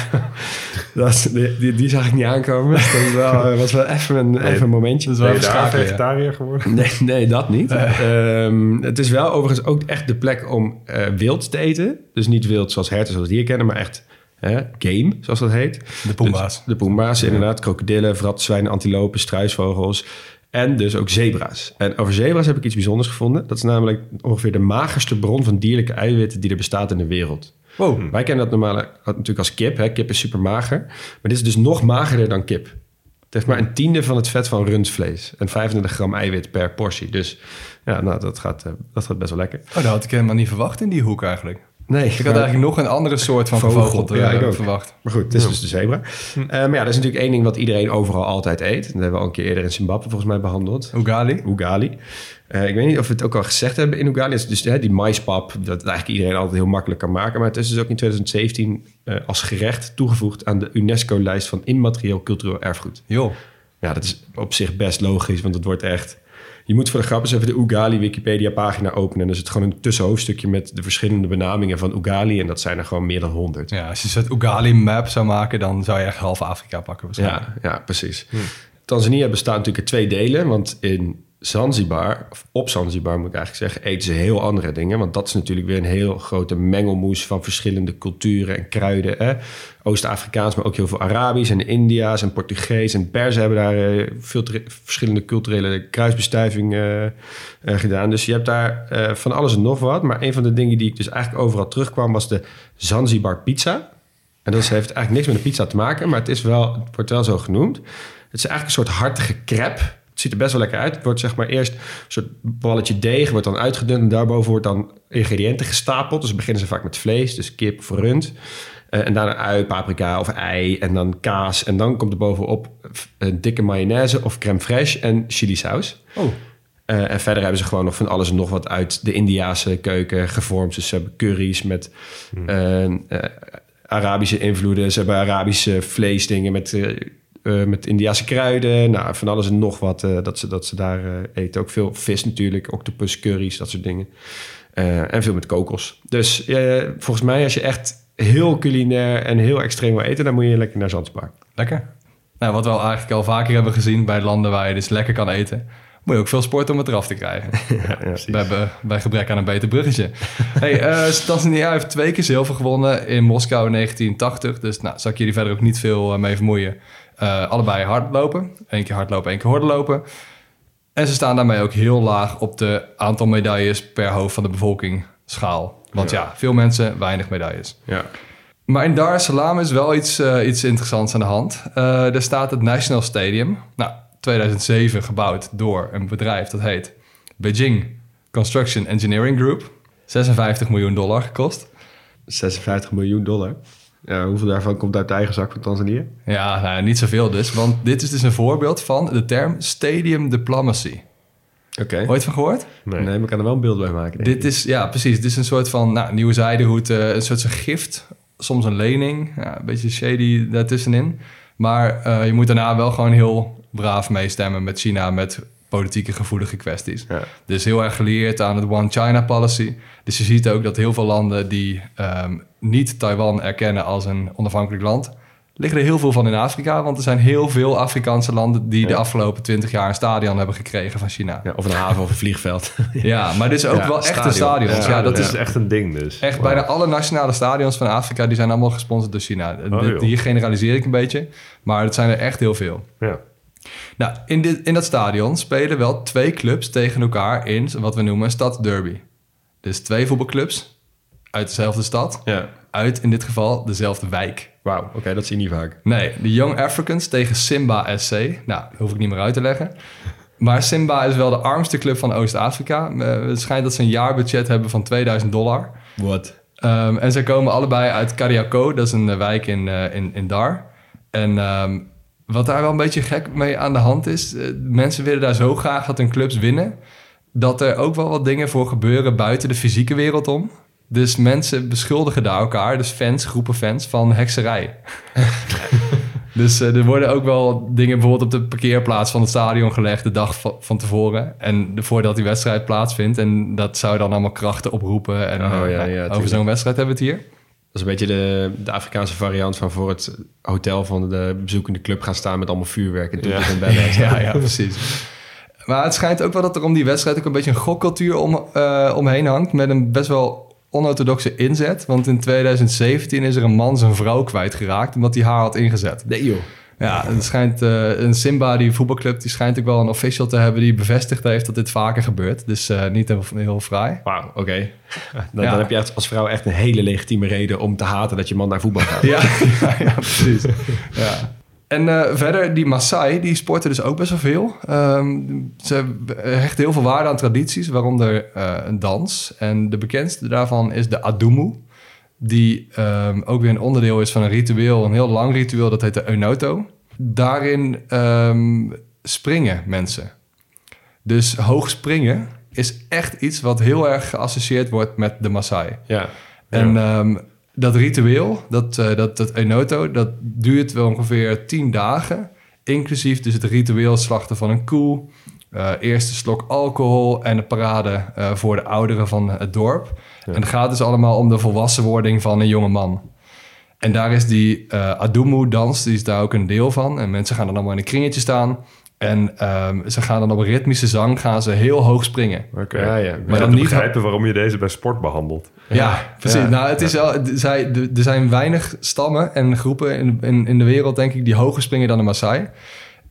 dat is, die, die, die zag ik niet aankomen. Dat was wel, eh, was wel even een, even een momentje. Dat is wel daar schakelen, ja. vegetariër geworden? Nee, nee, dat niet. Ehm, het is wel overigens ook echt de plek om eh, wild te eten. Dus niet wild zoals herten, zoals we het hier kennen, maar echt hè, game, zoals dat heet. De Pumba's. Dus de Pumba's, inderdaad. Krokodillen, vratzwijnen, antilopen, struisvogels. En dus ook zebra's. En over zebra's heb ik iets bijzonders gevonden. Dat is namelijk ongeveer de magerste bron van dierlijke eiwitten die er bestaat in de wereld. Wow. Wij kennen dat normaal natuurlijk als kip. Hè? Kip is super mager. Maar dit is dus nog magerder dan kip. Het heeft maar een tiende van het vet van rundvlees. En 35 gram eiwit per portie. Dus ja, nou, dat, gaat, eh, dat gaat best wel lekker. Oh, dat had ik helemaal niet verwacht in die hoek eigenlijk. Nee, Ik had eigenlijk nog een andere soort van Vogel. gevogelte Ja, ik eh, ook. verwacht. Maar goed, het is dus de zebra. Eh, maar ja, dat is natuurlijk één ding wat iedereen overal altijd eet. Dat hebben we al een keer eerder in Zimbabwe volgens mij behandeld. Ugali. Ugali. Eh, ik weet niet of we het ook al gezegd hebben in Ugali. Het is dus hè, die maispap, dat eigenlijk iedereen altijd heel makkelijk kan maken. Maar het is dus ook in 2017 eh, als gerecht toegevoegd aan de UNESCO-lijst van immaterieel cultureel erfgoed. Joh. Ja, dat is op zich best logisch, want het wordt echt... Je moet voor de grap eens even de Ugali Wikipedia-pagina openen. En er zit gewoon een tussenhoofdstukje met de verschillende benamingen van Ugali. En dat zijn er gewoon meer dan 100. Ja, als je zo'n Ugali-map zou maken, dan zou je echt half Afrika pakken waarschijnlijk. Ja, ja precies. Tanzania bestaat natuurlijk uit twee delen. Want in Zanzibar, of op Zanzibar moet ik eigenlijk zeggen, eten ze heel andere dingen. Want dat is natuurlijk weer een heel grote mengelmoes van verschillende culturen en kruiden. Oost-Afrikaans, maar ook heel veel Arabisch en India's en Portugees. En Perzen hebben daar eh, veel tre- verschillende culturele kruisbestuiving eh, eh, gedaan. Dus je hebt daar eh, van alles en nog wat. Maar een van de dingen die ik dus eigenlijk overal terugkwam was de Zanzibar pizza. En dat heeft eigenlijk niks met een pizza te maken, maar het, is wel, wordt wel zo genoemd. Het is eigenlijk een soort hartige crepe. Het ziet er best wel lekker uit. Het wordt zeg maar eerst een soort balletje deeg, wordt dan uitgedund en daarboven wordt dan ingrediënten gestapeld. Dus beginnen ze vaak met vlees, dus kip of rund. Eh, en daarna ui, paprika of ei en dan kaas. En dan komt er bovenop een dikke mayonaise of crème fraîche en chili saus. Oh. Eh, en verder hebben ze gewoon nog van alles en nog wat uit de Indiase keuken gevormd. Dus ze hebben curry's met eh, eh, Arabische invloeden. Ze hebben Arabische vleesdingen met, met Indiase kruiden. Nou, van alles en nog wat eh, dat, ze, dat ze daar eh, eten. Ook veel vis natuurlijk, octopus curry's, dat soort dingen. Eh, en veel met kokos. Dus eh, volgens mij als je echt heel culinair en heel extreem wil eten... dan moet je lekker naar Zanzibar. Lekker. Nou, wat we al eigenlijk al vaker hebben gezien bij landen waar je dus lekker kan eten. moet je ook veel sporten om het eraf te krijgen. We hebben bij gebrek aan een beter bruggetje. hey, eh heeft twee keer zilver gewonnen in Moskou in 1980. Dus nou, zal ik jullie verder ook niet veel eh, mee vermoeien. Eh, allebei hardlopen. Eén keer hardlopen, één keer hordenlopen. En ze staan daarmee ook heel laag op de aantal medailles per hoofd van de bevolking schaal. Want ja, veel mensen, weinig medailles. Ja. Maar in Dar es Salaam is wel iets, eh, iets interessants aan de hand. Eh er staat het National Stadium. Nou, 2007 gebouwd door een bedrijf dat heet Beijing Construction Engineering Group. 56 miljoen dollar gekost. 56 miljoen dollar. Ja, hoeveel daarvan komt uit de eigen zak van Tanzania? Ja, nou, niet zoveel dus. Want dit is dus een voorbeeld van de term stadium diplomacy. Oké. Ooit van gehoord? Nee. maar ik kan er wel een beeld bij maken. Dit is, ja, precies. Dit is een soort van nou, nieuwe zijderoute, een soort van gift. Soms een lening, ja, een beetje shady daartussenin. Maar eh, je moet daarna wel gewoon heel braaf meestemmen met China met politieke gevoelige kwesties. Ja. Dus heel erg geleerd aan het One China policy. Dus je ziet ook dat heel veel landen die ehm, niet Taiwan erkennen als een onafhankelijk land, liggen er heel veel van in Afrika. Want er zijn heel veel Afrikaanse landen die de afgelopen 20 jaar een stadion hebben gekregen van China. Ja, of een haven of een vliegveld. Ja, maar dit is ook Ja, wel echte stadion. stadions. Ja, dat is echt een ding dus. echt bijna alle nationale stadions van Afrika... die zijn allemaal gesponsord door China. Oh, Dit-. Hier generaliseer ik een beetje, maar het zijn er echt heel veel. Ja. Nou, in, dit, in dat stadion spelen wel twee clubs tegen elkaar in wat we noemen een stadsderby. Dus twee voetbalclubs uit dezelfde stad, ja. uit in dit geval dezelfde wijk. Wauw, oké, dat zie je niet vaak. Nee, de Young Africans tegen Simba SC. Nou, dat hoef ik niet meer uit te leggen. Maar Simba is wel de armste club van Oost-Afrika. Eh, Het schijnt dat ze een jaarbudget hebben van 2000 dollar. Wat? Ehm, en zij komen allebei uit Kariako, dat is een eh, wijk in, eh, in, in Dar. En ehm, wat daar wel een beetje gek mee aan de hand is, mensen willen daar zo graag dat hun clubs winnen, dat er ook wel wat dingen voor gebeuren buiten de fysieke wereld om. Dus mensen beschuldigen daar elkaar, dus fans, groepen fans, van hekserij. dus eh, er worden ook wel dingen bijvoorbeeld op de parkeerplaats van het stadion gelegd de dag van, van tevoren. En voordat die wedstrijd plaatsvindt. En dat zou dan allemaal krachten oproepen. En Oh, eh, ja, nou, ja, over zo'n wedstrijd hebben we het hier. Dat is een beetje de, de Afrikaanse variant van voor het hotel van de bezoekende club gaan staan met allemaal vuurwerk en toeters en bellen. ja, ja, precies. Maar het schijnt ook wel dat er om die wedstrijd ook een beetje een gokcultuur om, eh, omheen hangt. Met een best wel onorthodoxe inzet. Want in 2017 is er een man zijn vrouw kwijtgeraakt omdat hij haar had ingezet. Nee joh. Ja, het schijnt eh, een Simba, die voetbalclub, die schijnt ook wel een official te hebben die bevestigd heeft dat dit vaker gebeurt. Dus eh, niet heel, heel fraai. Wauw, oké. Dan, Ja. dan heb je echt als vrouw echt een hele legitieme reden om te haten dat je man naar voetbal gaat. Ja, ja, ja, precies. Ja. En eh, verder, die Maasai, die sporten dus ook best wel veel. Ehm, ze hechten heel veel waarde aan tradities, waaronder eh, een dans. En de bekendste daarvan is de Adumu. Die ehm, ook weer een onderdeel is van een ritueel, een heel lang ritueel, dat heet de Eunoto. Daarin ehm, springen mensen. Dus hoog springen is echt iets wat heel erg geassocieerd wordt met de Maasai. Ja. En dat ritueel, dat, eh dat, dat Enoto, dat duurt wel ongeveer tien dagen. Inclusief dus het ritueel slachten van een koe. eh, eerste slok alcohol en de parade eh, voor de ouderen van het dorp. En het gaat dus allemaal om de volwassenwording van een jonge man. En daar is die eh Adumu-dans, die is daar ook een deel van. En mensen gaan dan allemaal in een kringetje staan. En ehm, ze gaan dan op ritmische zang gaan ze heel hoog springen. Oké. Ja, ja. Maar dan niet- begrijpen waarom je deze bij sport behandelt. Ja, precies. ja. nou, het is wel, zij, er zijn weinig stammen en groepen in, in, in de wereld, denk ik, die hoger springen dan de Maasai.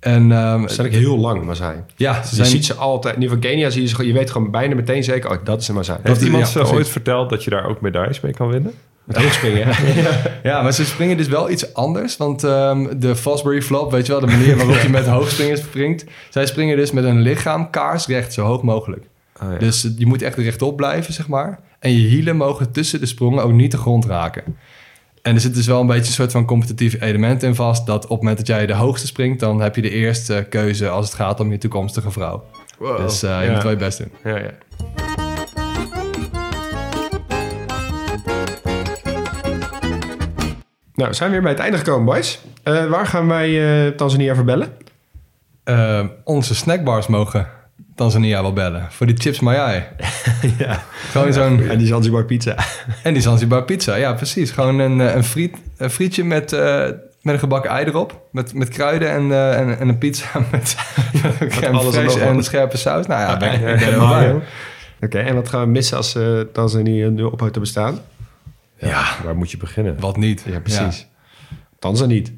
En ehm, Ze zijn ook heel lang, Maasai. ja, ze Je ziet ze altijd. In ieder geval Kenia zie je ze gewoon- Je weet gewoon bijna meteen zeker, oh, dat is een Maasai. Heeft iemand ja, ooit verteld dat je daar ook medailles mee kan winnen? Met hoogspringen. Ja, maar ze springen dus wel iets anders. Want ehm, de Fosbury Flop, weet je wel, de manier waarop je met hoogspringers springt. Zij springen dus met hun lichaam kaarsrecht zo hoog mogelijk. Oh, ja. Dus je moet echt rechtop blijven, zeg maar. En je hielen mogen tussen de sprongen ook niet de grond raken. En er zit dus wel een beetje een soort van competitief element in vast... dat op het moment dat jij de hoogste springt... dan heb je de eerste keuze als het gaat om je toekomstige vrouw. Wow. Dus eh, je Ja. moet wel je best doen. Ja, ja. Nou, we zijn weer bij het einde gekomen, boys. Eh, waar gaan wij eh, Tanzania voor bellen? Eh, onze snackbars mogen Tanzania wel bellen. Voor die chips mayai. ja. Gewoon zo'n... En die Zanzibar pizza. En die Zanzibar pizza, ja precies. Gewoon een, een, friet, een frietje met, met een gebakken ei erop. Met, met kruiden en, en, en een pizza met, met crème en scherpe saus. Nou ja, ben ik, Ja, ik ben. Mario. Oké, en wat gaan we missen als Tanzania nu ophoudt te bestaan? Ja, Waar moet je beginnen? wat niet. Ja, precies. Tanzania niet.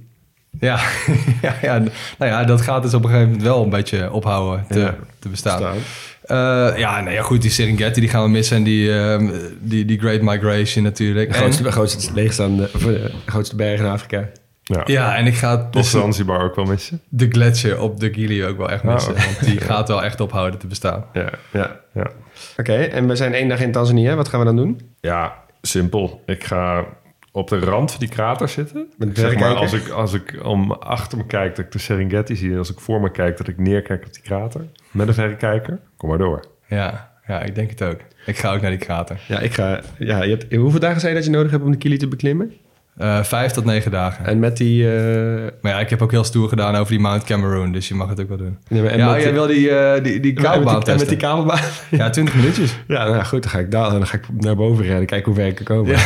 Ja, ja, ja, nou ja, dat gaat dus op een gegeven moment wel een beetje ophouden te, Ja, te bestaan. Staan. Eh, ja, nou ja, goed, die Serengeti die gaan we missen en die, ehm, die, die Great Migration natuurlijk. De En- grootste, grootste leegstaande, of, eh, de grootste berg in Afrika. Ja. ja, en ik ga Toch dus Zanzibar ook wel missen? de gletsjer op de Gili ook wel echt missen. Oh. Want die gaat wel echt ophouden te bestaan. Ja, ja. Ja. Oké, en we zijn één dag in Tanzania. Wat gaan we dan doen? Ja, simpel. Ik ga op de rand van die krater zitten. Met een Zeg maar, verrekijker? als ik, als ik om achter me kijk, dat ik de Serengeti zie. En als ik voor me kijk, dat ik neerkijk op die krater. Met een verrekijker. Kom maar door. Ja, ja, ik denk het ook. Ik ga ook naar die krater. Ja, ik ga... Ja, je hebt, hoeveel dagen zei je dat je nodig hebt om de Kili te beklimmen? Eh, vijf tot negen dagen. En met die... eh, Maar ja, ik heb ook heel stoer gedaan over die Mount Cameroon, dus je mag het ook wel doen. nee, en ja, jij die- wil die, eh, die, die en met kabelbaan die- en met die testen. kabelbaan. Ja, 20 minuutjes. Ja, nou ja, goed, dan ga ik daar, dan ga ik naar boven rijden, kijken hoe ver ik kan komen.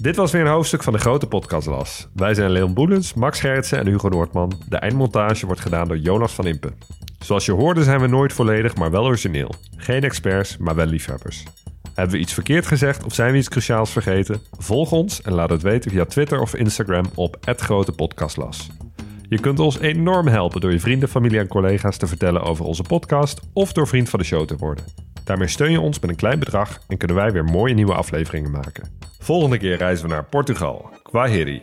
Dit was weer een hoofdstuk van de grote podcastlas. Wij zijn Leon Boelens, Max Gerritsen en Hugo Noordman. De eindmontage wordt gedaan door Jonas van Impen. Zoals je hoorde zijn we nooit volledig, maar wel origineel. Geen experts, maar wel liefhebbers. Hebben we iets verkeerd gezegd of zijn we iets cruciaals vergeten? Volg ons en laat het weten via Twitter of Instagram op @grotepodcastlas. Je kunt ons enorm helpen door je vrienden, familie en collega's te vertellen over onze podcast of door vriend van de show te worden. Daarmee steun je ons met een klein bedrag en kunnen wij weer mooie nieuwe afleveringen maken. Volgende keer reizen we naar Portugal, Kwaheri.